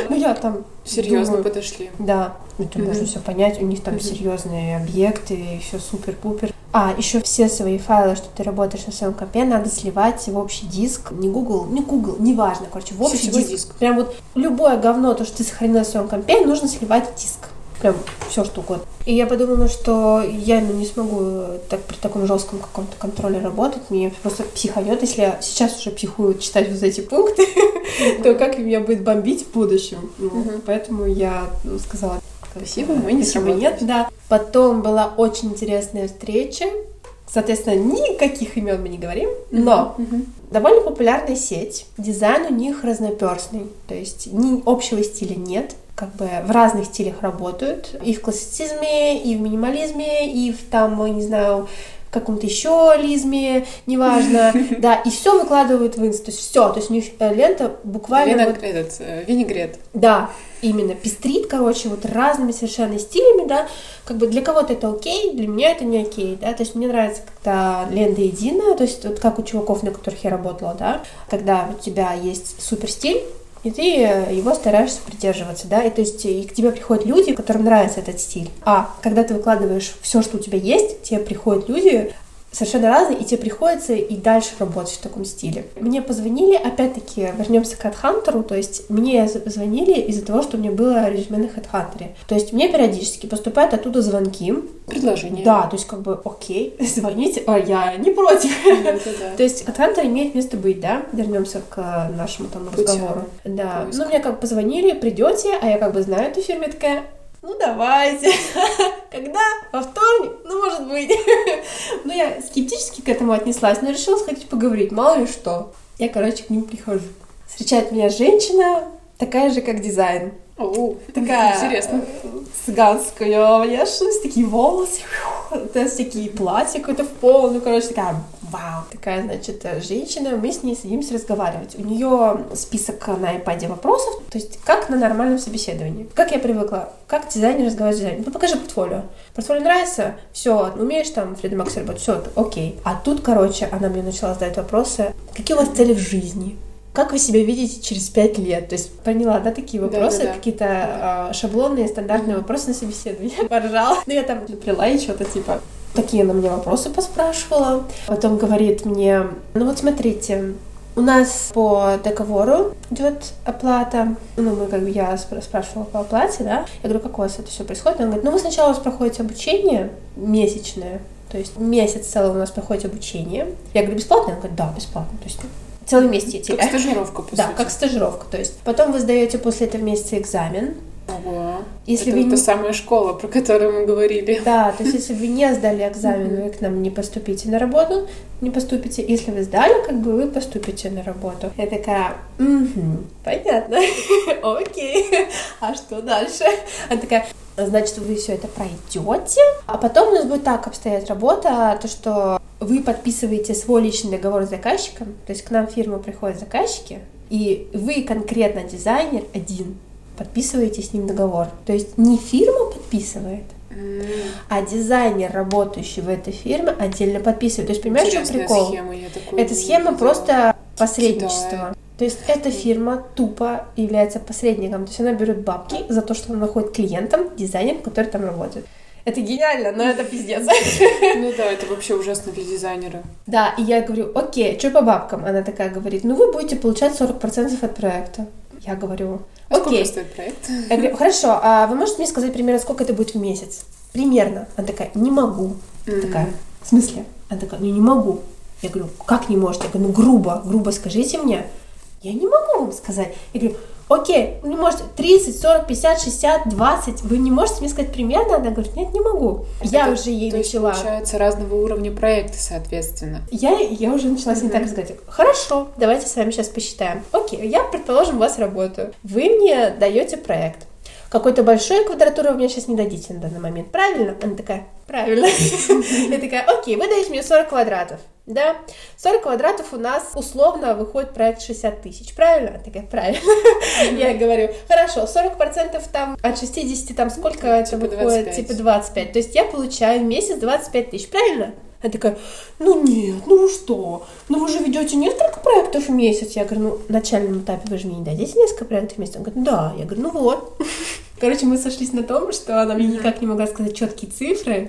Ну, я там Серьезно подошли. Да, это можно все понять. У них там серьезные объекты, и все супер-пупер. А, еще все свои файлы, что ты работаешь на своем компе, надо сливать в общий диск. Не Google, не Google, неважно, короче, в общий диск. диск. Прям вот любое говно, то, что ты сохранил в своем компе, нужно сливать в диск прям все что угодно. И я подумала, что я ну, не смогу так при таком жестком каком-то контроле работать. Мне просто психанет, если я сейчас уже психую читать вот эти пункты, [LAUGHS] то как меня будет бомбить в будущем. Ну, поэтому я ну, сказала, спасибо, мы не нет, да. Потом была очень интересная встреча. Соответственно, никаких имен мы не говорим, но довольно популярная сеть. Дизайн у них разноперстный, то есть ни общего стиля нет как бы в разных стилях работают. И в классицизме, и в минимализме, и в там, не знаю, каком-то еще лизме, неважно, [LAUGHS] да, и все выкладывают в инст, то есть все, то есть у них э, лента буквально... Виног... Вот... Этот, э, винегрет. Да, именно, пестрит, короче, вот разными совершенно стилями, да, как бы для кого-то это окей, для меня это не окей, да, то есть мне нравится, когда лента единая, то есть вот как у чуваков, на которых я работала, да, когда у тебя есть супер стиль, и ты его стараешься придерживаться, да, и то есть и к тебе приходят люди, которым нравится этот стиль. А когда ты выкладываешь все, что у тебя есть, тебе приходят люди, совершенно разные, и тебе приходится и дальше работать в таком стиле. Мне позвонили, опять-таки, вернемся к HeadHunter, то есть мне звонили из-за того, что у меня было резюме на HeadHunter. То есть мне периодически поступают оттуда звонки. Предложения. Да, то есть как бы, окей, [LAUGHS] звоните, а я не против. То есть HeadHunter имеет место быть, да? Вернемся к нашему там разговору. Да, ну мне как позвонили, придете, а я как бы знаю эту фирму, такая, ну давайте. [LAUGHS] Когда? Во вторник? Ну, может быть. [LAUGHS] ну, я скептически к этому отнеслась, но решила сходить поговорить, мало ли что. Я, короче, к ним прихожу. Встречает меня женщина, такая же, как дизайн. О, такая интересно. Цыганская внешность, такие волосы, то есть такие платья какое-то в пол, ну, короче, такая вау. Такая, значит, женщина, мы с ней садимся разговаривать. У нее список на iPad вопросов, то есть как на нормальном собеседовании. Как я привыкла, как дизайнер разговаривать с дизайнером. Ну, покажи портфолио. Портфолио нравится? Все, умеешь там Freedom Max работать? Все, окей. А тут, короче, она мне начала задать вопросы. Какие у вас цели в жизни? Как вы себя видите через пять лет? То есть поняла, да, такие вопросы, да, да, да. какие-то э, шаблонные, стандартные вопросы на собеседование. [LAUGHS] Поржала. Ну, я там напряла и что-то типа, такие она мне вопросы поспрашивала. Потом говорит мне, ну вот смотрите, у нас по договору идет оплата. Ну, мы как бы я спрашивала по оплате, да. Я говорю, как у вас это все происходит? Она говорит, ну вы сначала у вас проходите обучение месячное, то есть месяц целый у нас проходит обучение. Я говорю, бесплатно? Она говорит, да, бесплатно. То есть целый месяц. Как стажировка, по Да, сути. как стажировка. То есть потом вы сдаете после этого месяца экзамен. Ого. Если это вы... та самая школа, про которую мы говорили. Да, то есть если вы не сдали экзамен, вы к нам не поступите на работу, не поступите. Если вы сдали, как бы вы поступите на работу. Я такая, угу, понятно, [LAUGHS] окей, а что дальше? Она такая, значит, вы все это пройдете, а потом у нас будет так обстоять работа, то что вы подписываете свой личный договор с заказчиком, то есть к нам в фирму приходят заказчики, и вы конкретно дизайнер один подписываете с ним договор. То есть не фирма подписывает, а дизайнер, работающий в этой фирме, отдельно подписывает. То есть, понимаешь, что прикол? Схема, я Эта схема просто посредничество. То есть эта фирма тупо является посредником. То есть она берет бабки за то, что она находит клиентам, дизайнером, который там работает. Это гениально, но это пиздец. [LAUGHS] Ну да, это вообще ужасно для дизайнера. Да, и я говорю, окей, что по бабкам? Она такая говорит, ну вы будете получать 40% от проекта. Я говорю, а окей. Сколько стоит проект? Я говорю, хорошо, а вы можете мне сказать примерно, сколько это будет в месяц? Примерно. Она такая, не могу. Mm-hmm. Такая, в смысле? Она такая, ну не могу. Я говорю, как не можете? Я говорю, ну грубо, грубо скажите мне. Я не могу вам сказать. Я говорю, окей, не можете 30, 40, 50, 60, 20, вы не можете мне сказать примерно? Она говорит, нет, не могу. Я уже ей то начала... Есть, получается, разного уровня проекты, соответственно. Я, я уже начала с ней так разговаривать. Хорошо, давайте с вами сейчас посчитаем. Окей, я, предположим, у вас работаю. Вы мне даете проект. Какой-то большой квадратуры вы мне сейчас не дадите на данный момент. Правильно? Она такая, правильно. [LAUGHS] Я такая, окей, вы даете мне 40 квадратов да, 40 квадратов у нас условно выходит проект 60 тысяч, правильно? Такая, правильно. Я говорю, хорошо, 40 процентов там от 60, там сколько это типа выходит? Типа 25. То есть я получаю в месяц 25 тысяч, правильно? Она такая, ну нет, ну вы что? Ну вы же ведете несколько проектов в месяц. Я говорю, ну на начальном этапе вы же мне не дадите несколько проектов в месяц? Он говорит, да. Я говорю, ну вот. [LAUGHS] Короче, мы сошлись на том, что она мне никак не могла сказать четкие цифры.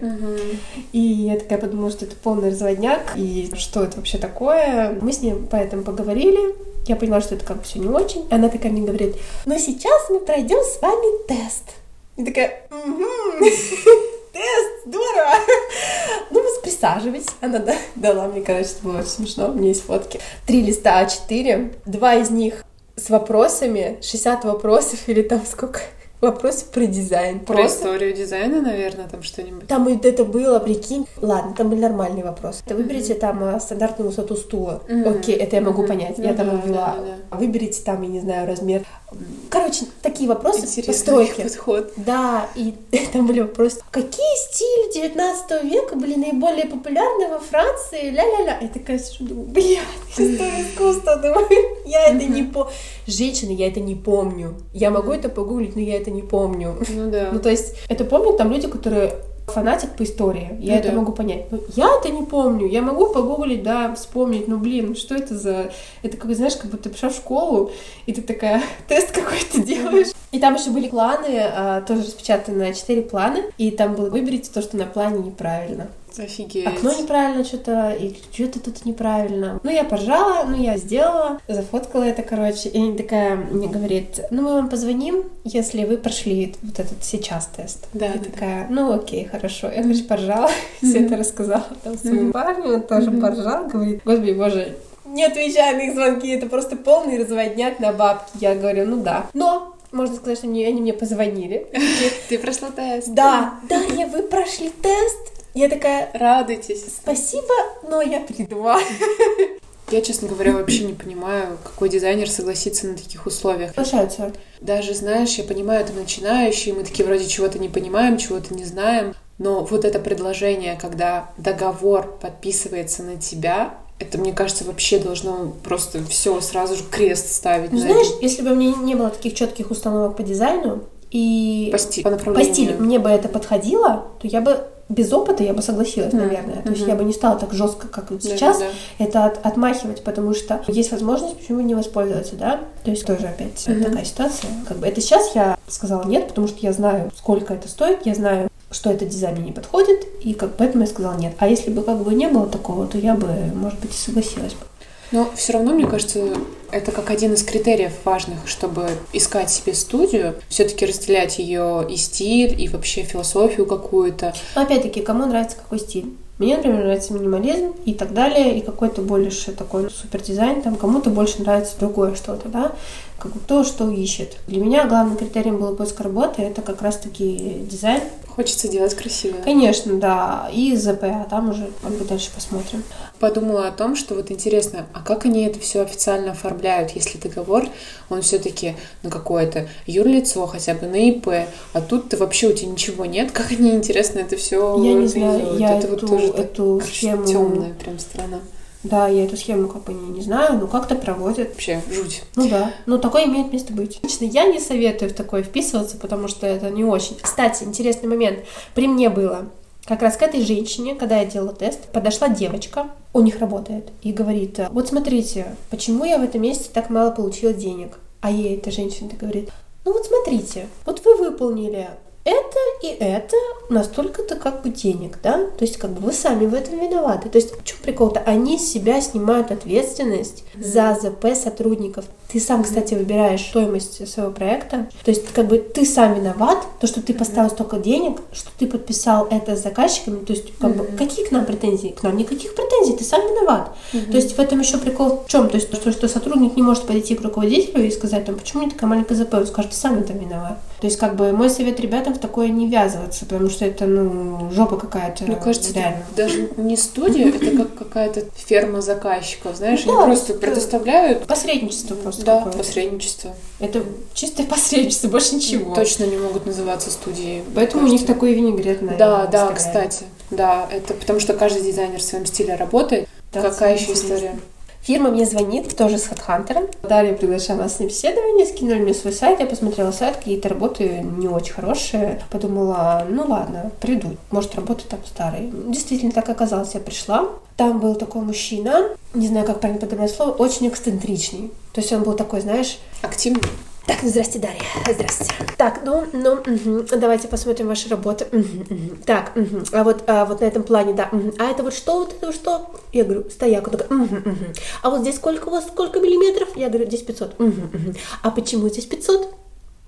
И я такая подумала, что это полный разводняк, и что это вообще такое. Мы с ней поэтому поговорили. Я поняла, что это как бы все не очень. Она такая мне говорит, ну сейчас мы пройдем с вами тест. И такая, угу, [LAUGHS] тест, здорово. [LAUGHS] Ну, присаживайтесь. Она да, дала мне, короче, это было очень смешно, у меня есть фотки. Три листа А4, два из них с вопросами, 60 вопросов или там сколько, [LAUGHS] Вопрос про дизайн. Про Просто... историю дизайна, наверное, там что-нибудь. Там это было, прикинь. Ладно, там были нормальные вопросы. Mm-hmm. Выберите там а, стандартную высоту стула. Mm-hmm. Окей, это я могу mm-hmm. понять. Ну, я там да, ввела. Да. Выберите там, я не знаю, размер Короче, такие вопросы Интересный постройки. подход. Да, и [LAUGHS] там были вопросы. Какие стили 19 века были наиболее популярны во Франции? Ля-ля-ля. Я такая сижу, думаю, блядь, [LAUGHS] история искусства, думаю, [LAUGHS] я это не помню. Женщины, я это не помню. Я могу это погуглить, но я это не помню. Ну да. Ну, то есть, это помнят там люди, которые фанатик по истории. Я Ну это да. могу понять. Но я это не помню. Я могу погуглить, да, вспомнить. Ну, блин, что это за... Это как, знаешь, как будто ты пришла в школу, и ты такая [LAUGHS] тест какой-то делаешь. И там еще были планы, а, тоже распечатаны на четыре плана. И там было выберите то, что на плане неправильно. Офигеть. Окно неправильно что-то, и что-то тут неправильно. Ну, я поржала, ну, я сделала, зафоткала это, короче. И она такая мне говорит, ну, мы вам позвоним, если вы прошли вот этот сейчас тест. Да, Я да, да. такая, ну, окей, хорошо. Я, короче, поржала, [LAUGHS] все это рассказала там своему парню, он тоже поржал, говорит, господи, боже, не отвечай на их звонки, это просто полный разводняк на бабки. Я говорю, ну да. Но можно сказать, что они мне позвонили. [LAUGHS] Ты прошла тест. Да, да, я, вы прошли тест. Я такая, Радуйтесь. спасибо, но я приду. [LAUGHS] Я, честно говоря, вообще не понимаю, какой дизайнер согласится на таких условиях. Соглашаются. Даже, знаешь, я понимаю, это начинающие, мы такие вроде чего-то не понимаем, чего-то не знаем, но вот это предложение, когда договор подписывается на тебя, это, мне кажется, вообще должно просто все сразу же крест ставить. Ну, на знаешь, этом. если бы мне не было таких четких установок по дизайну и по, сти- по по стилю мне бы это подходило, то я бы без опыта я бы согласилась, наверное. То есть мгм. я бы не стала так жестко, как вот Да, сейчас, да, это от- отмахивать, потому что есть возможность, почему не воспользоваться, да? То есть тоже опять Мгм. такая ситуация. Как бы это сейчас я сказала нет, потому что я знаю, сколько это стоит, я знаю, что этот дизайн мне не подходит, и как поэтому я сказала нет. А если бы как бы не было такого, то я бы, может быть, и согласилась бы. Но все равно, мне кажется, это как один из критериев важных, чтобы искать себе студию, все-таки разделять ее и стиль, и вообще философию какую-то. Опять-таки, кому нравится какой стиль? Мне, например, нравится минимализм и так далее, и какой-то больше такой супер дизайн, там кому-то больше нравится другое что-то, да, как бы то, что ищет. Для меня главным критерием было поиск работы, это как раз-таки дизайн. Хочется делать красиво. Конечно, да, и ЗП, а там уже как бы дальше посмотрим. Подумала о том, что вот интересно, а как они это все официально оформляют, если договор, он все-таки на какое-то юрлицо, хотя бы на ИП, а тут ты вообще у тебя ничего нет, как они, интересно, это все Я не знаю, я это вот эту- тоже эту схему- темная прям страна. Да, я эту схему как бы не, не знаю, но как-то проводят. Вообще жуть. Ну да, но такое имеет место быть. Лично я не советую в такое вписываться, потому что это не очень. Кстати, интересный момент. При мне было. Как раз к этой женщине, когда я делала тест, подошла девочка, у них работает, и говорит, вот смотрите, почему я в этом месяце так мало получила денег? А ей эта женщина говорит, ну вот смотрите, вот вы выполнили это и это настолько-то как бы денег, да? То есть как бы вы сами в этом виноваты. То есть в чем прикол-то? Они с себя снимают ответственность за ЗП сотрудников. Ты сам, кстати, выбираешь стоимость своего проекта. То есть как бы ты сам виноват, то, что ты поставил столько денег, что ты подписал это с заказчиками. То есть как бы какие к нам претензии? К нам никаких претензий, ты сам виноват. То есть в этом еще прикол в чем? То есть то, что сотрудник не может подойти к руководителю и сказать, там, почему меня такая маленькая ЗП? Он скажет, ты сам в этом виноват. То есть как бы мой совет ребятам в такое не ввязываться, потому что это, ну, жопа какая-то. Мне кажется, это реально. даже не студия, это как какая-то ферма заказчиков, знаешь, Ну они да, просто это- предоставляют Посредничество просто да, какое-то. посредничество. Это чистое [LAUGHS] посредничество, больше ничего. Точно не могут называться студией. Поэтому у них кажется. такой винегрет, наверное, Да, да, кстати. Да, это потому что каждый дизайнер в своем стиле работает. Да, Какая еще интересно. Фирма мне звонит, тоже с HeadHunter. Дарья приглашала нас на собеседование, скинули мне свой сайт, я посмотрела сайт, какие-то работы не очень хорошие. Подумала, ну ладно, приду. Может, работы там старые. Действительно, так оказалось. Я пришла, там был такой мужчина, не знаю, как правильно подобрать слово, очень эксцентричный. То есть он был такой, знаешь, Активный. Так, ну, здрасте, Дарья. Здрасте. Так, ну, ну, мгм, давайте посмотрим ваши работы. Мгм, мгм. Так, мгм, а вот, а вот на этом плане, да. мгм. А это вот что, вот это вот что? Я говорю, стояк. Он такой, «Мгм, мгм». А вот здесь сколько у вас, сколько миллиметров? Я говорю, здесь 500. «Мгм, мгм». А почему здесь 500?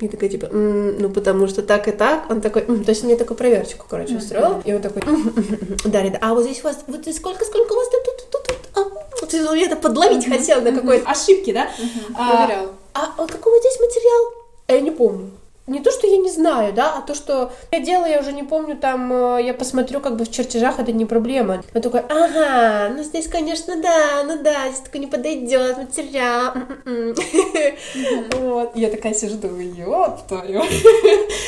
Я такая, типа, «М, ну, потому что так и так. Он такой, «М». то есть мне такую проверочку, короче, устроил. И он такой. Дарья, да, а вот здесь у вас, вот здесь сколько, сколько у вас тут, тут, тут, тут, а?» Вот меня это подловить хотел на какой-то ошибке, да? А, Проверял. А, а какой здесь материал? А я не помню. не то, что я не знаю, да, а то, что я делаю, я уже не помню, там, э, я посмотрю как бы в чертежах, это не проблема. Он такой, ага, ну здесь, конечно, да, ну да, здесь такой не подойдет материал. Вот. Я такая сижу, думаю, ёб твою.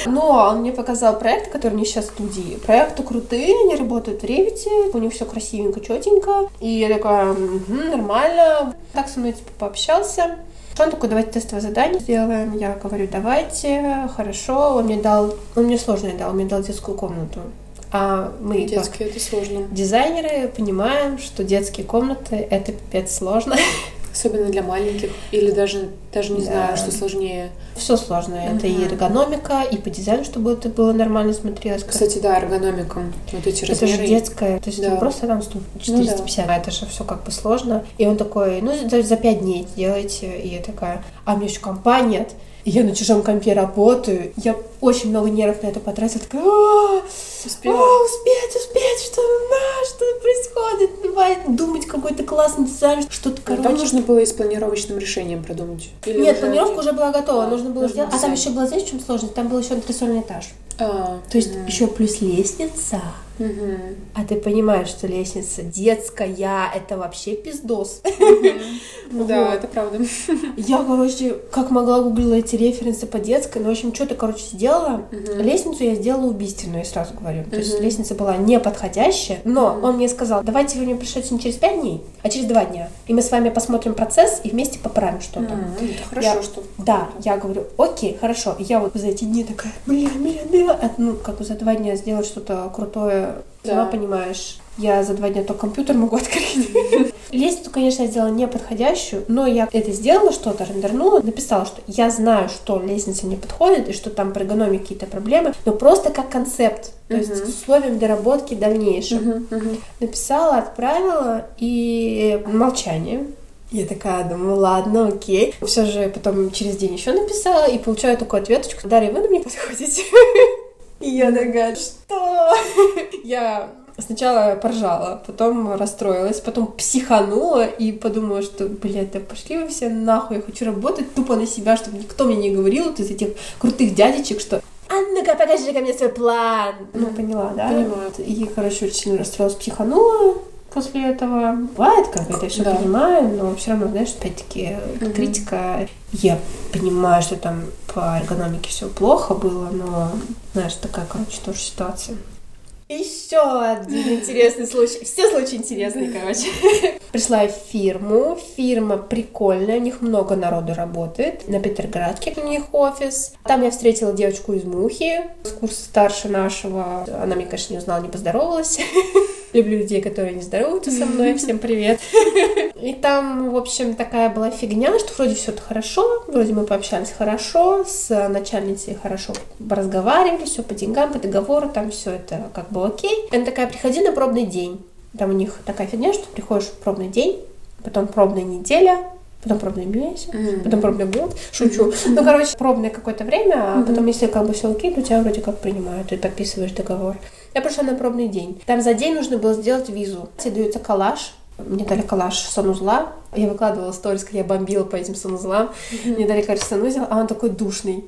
Но он мне показал проект, который них сейчас в студии. Проекты крутые, они работают в Ревите, у них все красивенько, четенько. И я такая, нормально. Так со мной типа пообщался. Он такой, давайте тестовое задание сделаем. Я говорю, давайте, хорошо. Он мне дал, он мне сложное дал, он мне дал детскую комнату. А мы, Детские это сложно. дизайнеры, понимаем, что детские комнаты — это пипец сложно. Особенно для маленьких. Или даже, даже не Да. знаю, что сложнее. Все сложно. Это и эргономика, и по дизайну, чтобы это было нормально смотрелось. Кстати, да, эргономика. Вот эти Это же размеры. детская, то есть Да. просто там стул 450, а это же все как бы сложно. И он такой, ну за, за пять дней делайте. И я такая, а меня еще компа нет. Я на чужом компе работаю. Я очень много нервов на это потратила. Такая, «А, а, успеть, успеть, что, на, что происходит? Давай думать какой-то классный дизайн, что-то, короче. Там нужно было и с планировочным решением продумать. Нет, планировка уже была готова, Да, нужно было сделать. А там еще была, знаешь, в чем сложность? Там был еще антресольный этаж. А, То есть мгм. еще плюс лестница. Мгм. А ты понимаешь, что лестница детская, это вообще пиздос. Ну [LAUGHS] Да, Вот. это правда. Я, короче, как могла гуглила эти референсы по детской, но, в общем, что-то, короче, сделала. Лестницу я сделала убийственную, я сразу говорю. То есть лестница была неподходящая, но он мне сказал, давайте вы мне пришлете не через пять дней, а через два дня. И мы с вами посмотрим процесс и вместе поправим что-то. М, Это хорошо, Я- что... Да, я говорю, окей, хорошо. И я вот за эти дни такая, блин, блин, блин. А, Ну, как бы за два дня сделать что-то крутое, сама Да. понимаешь. Я за два дня только компьютер могу [LAUGHS] открыть. Лестницу, конечно, я сделала неподходящую, но я это сделала, что-то рендернула, написала, что я знаю, что лестница не подходит и что там при эргономике какие-то проблемы, но просто как концепт, то есть с условием доработки дальнейшем. Написала, отправила, и молчание. Я такая думаю, ладно, окей. Все же потом через день еще написала и получаю такую ответочку. Дарья, вы на меня подходите? И я такая, что? Я сначала поржала, потом расстроилась, потом психанула и подумала, что, блядь, да пошли вы все нахуй, я хочу работать тупо на себя, чтобы никто мне не говорил вот из этих крутых дядечек, что а ну-ка, покажи ко мне свой план. Ну, поняла, да? Понимаю. И, короче, очень расстроилась, психанула после этого. Бывает, как это все Да. понимаю, но все равно, знаешь, опять-таки, Мгм. критика. Я понимаю, что там по эргономике все плохо было, но, знаешь, такая, короче, тоже ситуация. Еще один интересный случай. Все случаи интересные, короче. [LAUGHS] Пришла я в фирму. Фирма прикольная, у них много народу работает. На Петроградке у них офис. Там я встретила девочку из Мухи, с курса старше нашего. Она мне, конечно, не узнала, не поздоровалась. [LAUGHS] Люблю людей, которые не здороваются со мной. [LAUGHS] Всем привет. [LAUGHS] И там, в общем, такая была фигня, что вроде все это хорошо, вроде мы пообщались хорошо, с начальницей хорошо разговаривали, все по деньгам, по договору, там все это как бы окей. Она такая, приходи на пробный день. Там у них такая фигня, что приходишь в пробный день, потом пробная неделя, потом пробный месяц, Мгм. потом пробный год, шучу. Ну, короче, пробное какое-то время, а Мгм. потом, если как бы все окей, то тебя вроде как принимают, ты подписываешь договор. Я пришла на пробный день. Там за день нужно было сделать визу. Тебе дается коллаж. Мне дали коллаж санузла. Я выкладывала сторис, как я бомбила по этим санузлам. Мне дали, короче, санузел, а он такой душный.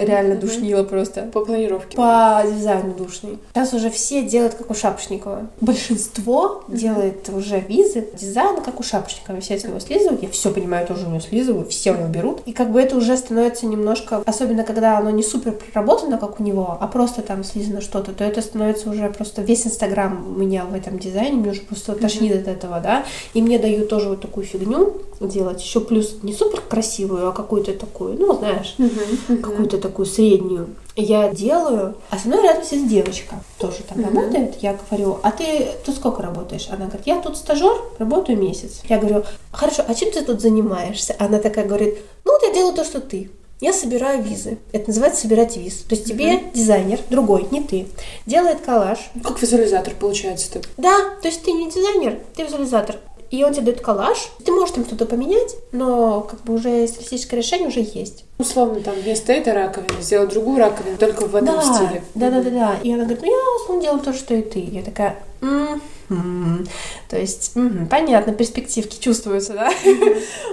Реально душнило просто. По планировке. По дизайну душный. Сейчас уже все делают, как у Шапошникова. Большинство делает уже визы, дизайн, как у Шапошникова. Все с него слизывают. Я все понимаю, тоже у него слизываю, все у него берут. И как бы это уже становится немножко, особенно когда оно не супер проработано, как у него, а просто там слизано что-то, то это становится уже просто весь Инстаграм у меня в этом дизайне, мне уже просто тошнит от этого, да. И мне дают тоже вот такую фигню делать, еще плюс не супер красивую, а какую-то такую, ну, знаешь, мгм. Какую-то такую среднюю. Я делаю, а со мной рядом сидит девочка, тоже там Мгм. работает. Я говорю, а ты тут сколько работаешь? Она говорит, я тут стажер, работаю месяц. Я говорю, хорошо, а чем ты тут занимаешься? Она такая говорит, ну вот я делаю то, что ты. Я собираю визы. Это называется собирать виз. То есть тебе дизайнер, другой, не ты, делает коллаж. Как визуализатор получается ты. Да, то есть ты не дизайнер, ты визуализатор. И он тебе дает коллаж. Ты можешь там что-то поменять, но как бы уже стилистическое решение уже есть. Условно, там вместо этой раковины сделать другую раковину, только в этом да, стиле. Да, да, да, да. И она говорит, ну я в основном делаю то, что и ты. Я такая, «М, То есть, понятно, перспективки чувствуются, да?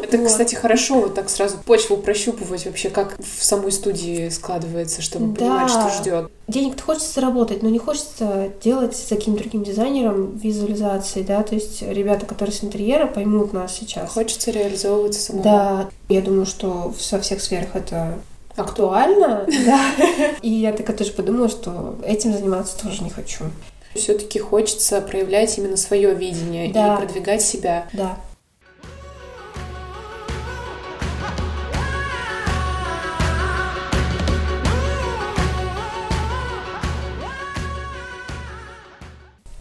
Это, кстати, хорошо вот так сразу почву прощупывать вообще, как в самой студии складывается, чтобы понимать, что ждет. Денег-то хочется заработать, но не хочется делать с каким-то другим дизайнером визуализации, да, то есть ребята, которые с интерьера, поймут нас сейчас. Хочется реализовываться самому. Да, я думаю, что со всех сферах это актуально, [LAUGHS] да. [LAUGHS] И я такая тоже подумала, что этим заниматься тоже не хочу. Все-таки хочется проявлять именно свое видение да. и продвигать себя. Да.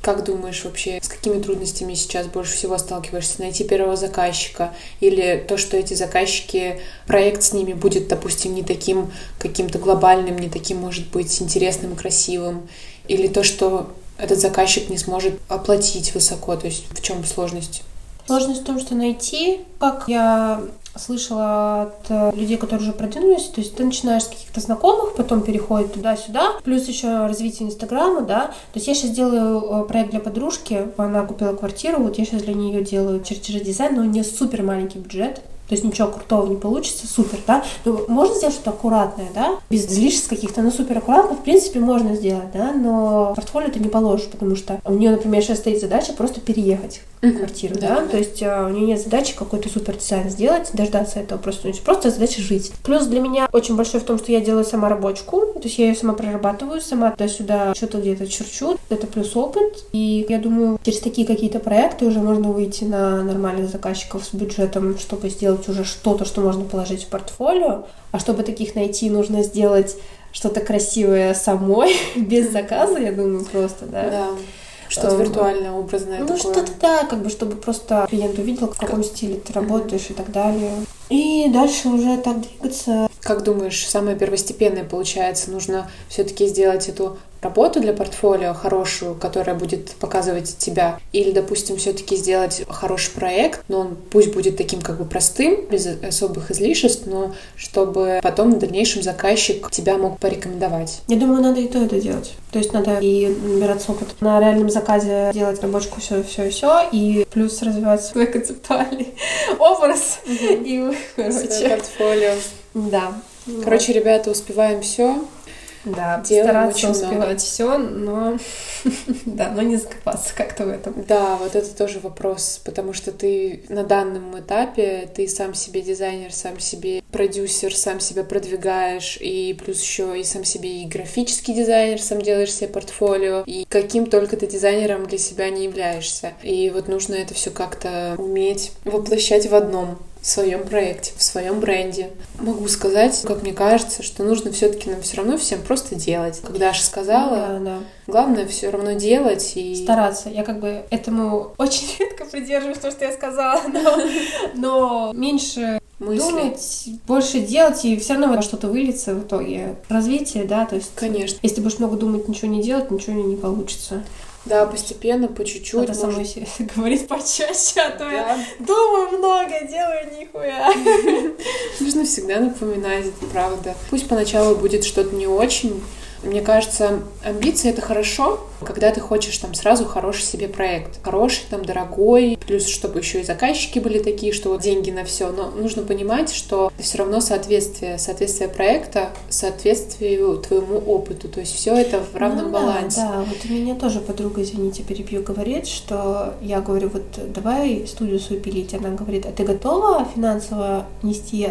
Как думаешь вообще, с какими трудностями сейчас больше всего сталкиваешься? Найти первого заказчика или то, что эти заказчики, проект с ними будет, допустим, не таким каким-то глобальным, не таким, может быть, интересным и красивым? Или то, что этот заказчик не сможет оплатить высоко? То есть в чем сложность? Сложность в том, что найти, как я слышала от э, людей, которые уже продвинулись, то есть ты начинаешь с каких-то знакомых, потом переходит туда-сюда, плюс еще развитие Инстаграма, да, то есть я сейчас делаю э, проект для подружки, она купила квартиру, вот я сейчас для нее делаю чертежи дизайн, но у нее супер маленький бюджет, то есть ничего крутого не получится, супер, да. Ну, можно сделать что-то аккуратное, да, без излишеств каких-то, но супер аккуратно, в принципе, можно сделать, да, но портфолио ты не положишь, потому что у нее, например, сейчас стоит задача просто переехать в квартиру, да, да, да. то есть а, у нее нет задачи какой-то супер дизайн сделать, дождаться этого просто, просто задача жить. Плюс для меня очень большой в том, что я делаю сама рабочку, то есть я ее сама прорабатываю, сама туда-сюда что-то где-то черчу, это плюс опыт, и я думаю, через такие какие-то проекты уже можно выйти на нормальных заказчиков с бюджетом, чтобы сделать сделать уже что-то, что можно положить в портфолио, а чтобы таких найти, нужно сделать что-то красивое самой, [LAUGHS] без заказа, я думаю, просто, да. Да. Что-то виртуальное, образное Ну, что-то, да, как бы, чтобы просто клиент увидел, в каком стиле ты работаешь и так далее. И дальше уже так двигаться. Как думаешь, самое первостепенное получается? Нужно все-таки сделать эту работу для портфолио хорошую, которая будет показывать тебя, или, допустим, все-таки сделать хороший проект, но он пусть будет таким как бы простым, без особых излишеств, но чтобы потом в дальнейшем заказчик тебя мог порекомендовать. Я думаю, надо и то это делать. То есть надо и набираться опыт на реальном заказе, делать рабочку все, все, все, и плюс развивать свой концептуальный [LAUGHS] образ и короче. портфолио. Да. Короче, ребята, успеваем все. Да, Делаем стараться успевать все, но [LAUGHS] да, но не закопаться как-то в этом. Да, вот это тоже вопрос, потому что ты на данном этапе ты сам себе дизайнер, сам себе продюсер, сам себя продвигаешь, и плюс еще и сам себе и графический дизайнер, сам делаешь себе портфолио, и каким только ты дизайнером для себя не являешься. И вот нужно это все как-то уметь воплощать в одном в своем проекте, в своем бренде. Могу сказать, как мне кажется, что нужно все-таки нам все равно всем просто делать. Когда Аша сказала, да, да. главное все равно делать и стараться. Я как бы этому [LAUGHS] очень редко придерживаюсь, то, что я сказала, [LAUGHS] но, но меньше мысли. думать, больше делать, и все равно что-то выльется в итоге. Развитие, да, то есть... Конечно. Если ты будешь много думать, ничего не делать, ничего не получится. Да, постепенно, по чуть-чуть. Надо может... самой себе [LAUGHS] говорить почаще, а то да. я думаю много, делаю нихуя. Нужно всегда напоминать, это правда. Пусть поначалу будет что-то не очень, мне кажется, амбиции — это хорошо, когда ты хочешь там сразу хороший себе проект. Хороший, там, дорогой, плюс чтобы еще и заказчики были такие, что вот деньги на все. Но нужно понимать, что все равно соответствие, соответствие проекта соответствию твоему опыту. То есть все это в равном ну, балансе. Да, да, вот у меня тоже подруга, извините, перебью, говорит, что я говорю, вот давай студию свою пилить. Она говорит, а ты готова финансово нести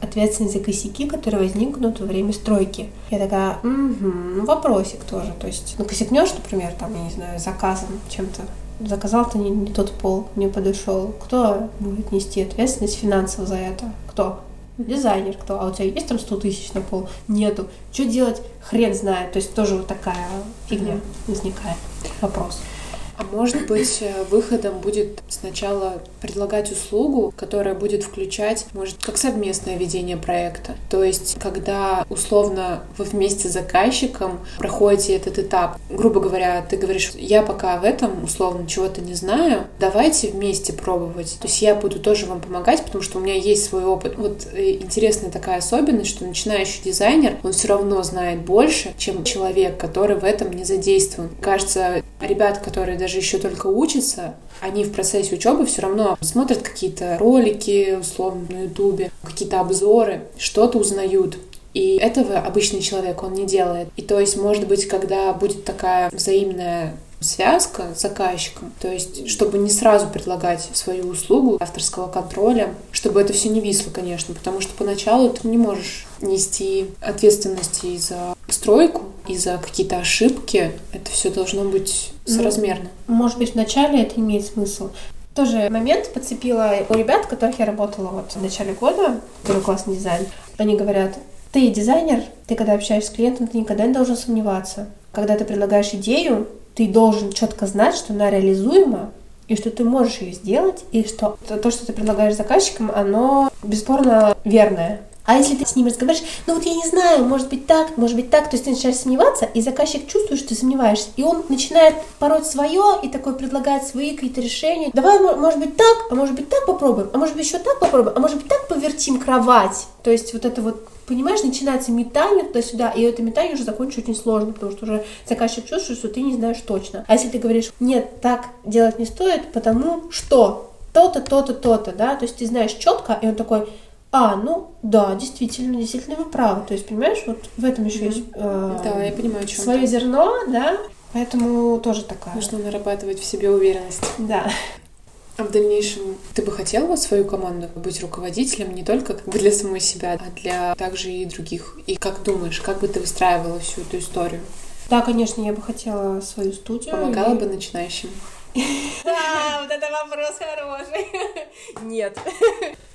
ответственность за косяки, которые возникнут во время стройки. Я такая, угу, ну вопросик тоже. То есть, ну косякнешь, например, там, я не знаю, заказом чем-то, заказал ты не, не тот пол, не подошел. Кто будет нести ответственность финансово за это? Кто? Дизайнер кто? А у тебя есть там 100 тысяч на пол? Нету. Что делать? Хрен знает. То есть тоже вот такая фигня возникает. Вопрос. А может быть, э, выходом будет сначала предлагать услугу, которая будет включать, может, как совместное ведение проекта. То есть, когда условно вы вместе с заказчиком проходите этот этап, грубо говоря, ты говоришь, я пока в этом условно чего-то не знаю, давайте вместе пробовать. То есть я буду тоже вам помогать, потому что у меня есть свой опыт. Вот э, интересная такая особенность, что начинающий дизайнер, он все равно знает больше, чем человек, который в этом не задействован. Кажется, ребят, которые даже еще только учатся, они в процессе учебы все равно смотрят какие-то ролики, условно, на Ютубе, какие-то обзоры, что-то узнают. И этого обычный человек, он не делает. И то есть, может быть, когда будет такая взаимная связка с заказчиком, то есть чтобы не сразу предлагать свою услугу авторского контроля, чтобы это все не висло, конечно, потому что поначалу ты не можешь нести ответственности и за стройку, и за какие-то ошибки. Это все должно быть ну, соразмерно. Может быть, вначале это имеет смысл. Тоже момент подцепила у ребят, которых я работала вот в начале года, первый классный дизайн. Они говорят, ты дизайнер, ты когда общаешься с клиентом, ты никогда не должен сомневаться. Когда ты предлагаешь идею, ты должен четко знать, что она реализуема, и что ты можешь ее сделать, и что то, что ты предлагаешь заказчикам, оно бесспорно верное. А если ты с ним разговариваешь, ну вот я не знаю, может быть так, может быть так, то есть ты начинаешь сомневаться, и заказчик чувствует, что ты сомневаешься, и он начинает пороть свое и такой предлагает свои какие-то решения. Давай, может быть так, а может быть так попробуем, а может быть еще так попробуем, а может быть так повертим кровать. То есть вот это вот понимаешь, начинается метание туда-сюда, и это метание уже закончить очень сложно, потому что уже заказчик чувствует, что ты не знаешь точно. А если ты говоришь, нет, так делать не стоит, потому что то-то, то-то, то-то, да, то есть ты знаешь четко, и он такой, а, ну да, действительно, действительно вы правы. То есть, понимаешь, вот в этом еще mm-hmm. есть э, да, я понимаю, свое зерно, да, поэтому тоже такая. Нужно нарабатывать в себе уверенность. Да. А в дальнейшем ты бы хотела свою команду быть руководителем не только как бы для самой себя, а для также и других? И как думаешь, как бы ты выстраивала всю эту историю? Да, конечно, я бы хотела свою студию. Помогала и... бы начинающим? [LAUGHS] Да, вот это вопрос хороший. [LAUGHS] Нет.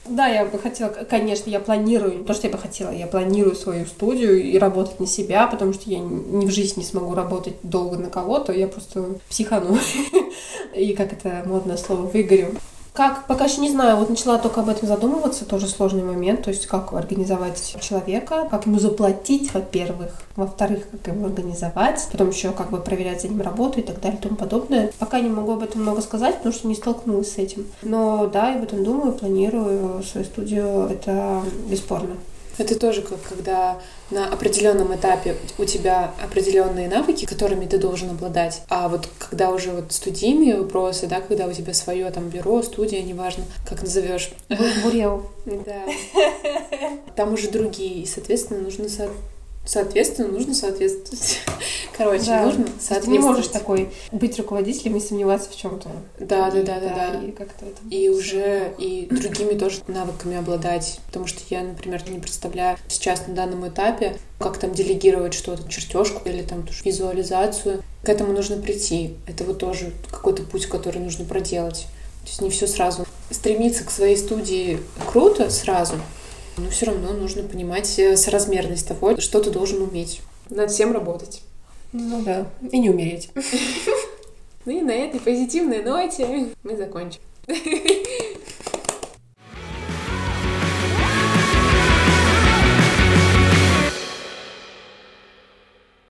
Да, я бы хотела, конечно, я планирую, то, что я бы хотела, я планирую свою студию и работать на себя, потому что я ни в жизни не смогу работать долго на кого-то, я просто психану. [LAUGHS] И как это модное слово, выгорю. Как, пока еще не знаю, вот начала только об этом задумываться, тоже сложный момент, то есть как организовать человека, как ему заплатить, во-первых, во-вторых, как его организовать, потом еще как бы проверять за ним работу и так далее и тому подобное. Пока не могу об этом много сказать, потому что не столкнулась с этим. Но да, я об этом думаю, планирую свою студию, это бесспорно. Это тоже как когда на определенном этапе у тебя определенные навыки, которыми ты должен обладать. А вот когда уже вот студийные вопросы, да, когда у тебя свое там бюро, студия, неважно, как назовешь. Бурел. Да. Там уже другие, и, соответственно, нужно Соответственно, нужно соответствовать. [LAUGHS] Короче, да. нужно соответствовать. Ты не можешь такой быть руководителем и сомневаться в чем-то. Да, да, да, да, да. И как-то это. И уже и другими тоже навыками обладать. Потому что я, например, не представляю сейчас на данном этапе, как там делегировать что-то, чертежку или там ту визуализацию. К этому нужно прийти. Это вот тоже какой-то путь, который нужно проделать. То есть не все сразу. Стремиться к своей студии круто сразу, но все равно нужно понимать э, соразмерность того, что ты должен уметь. Над всем работать. Ну да, и не умереть. [LAUGHS] Ну и на этой позитивной ноте мы закончим. [LAUGHS]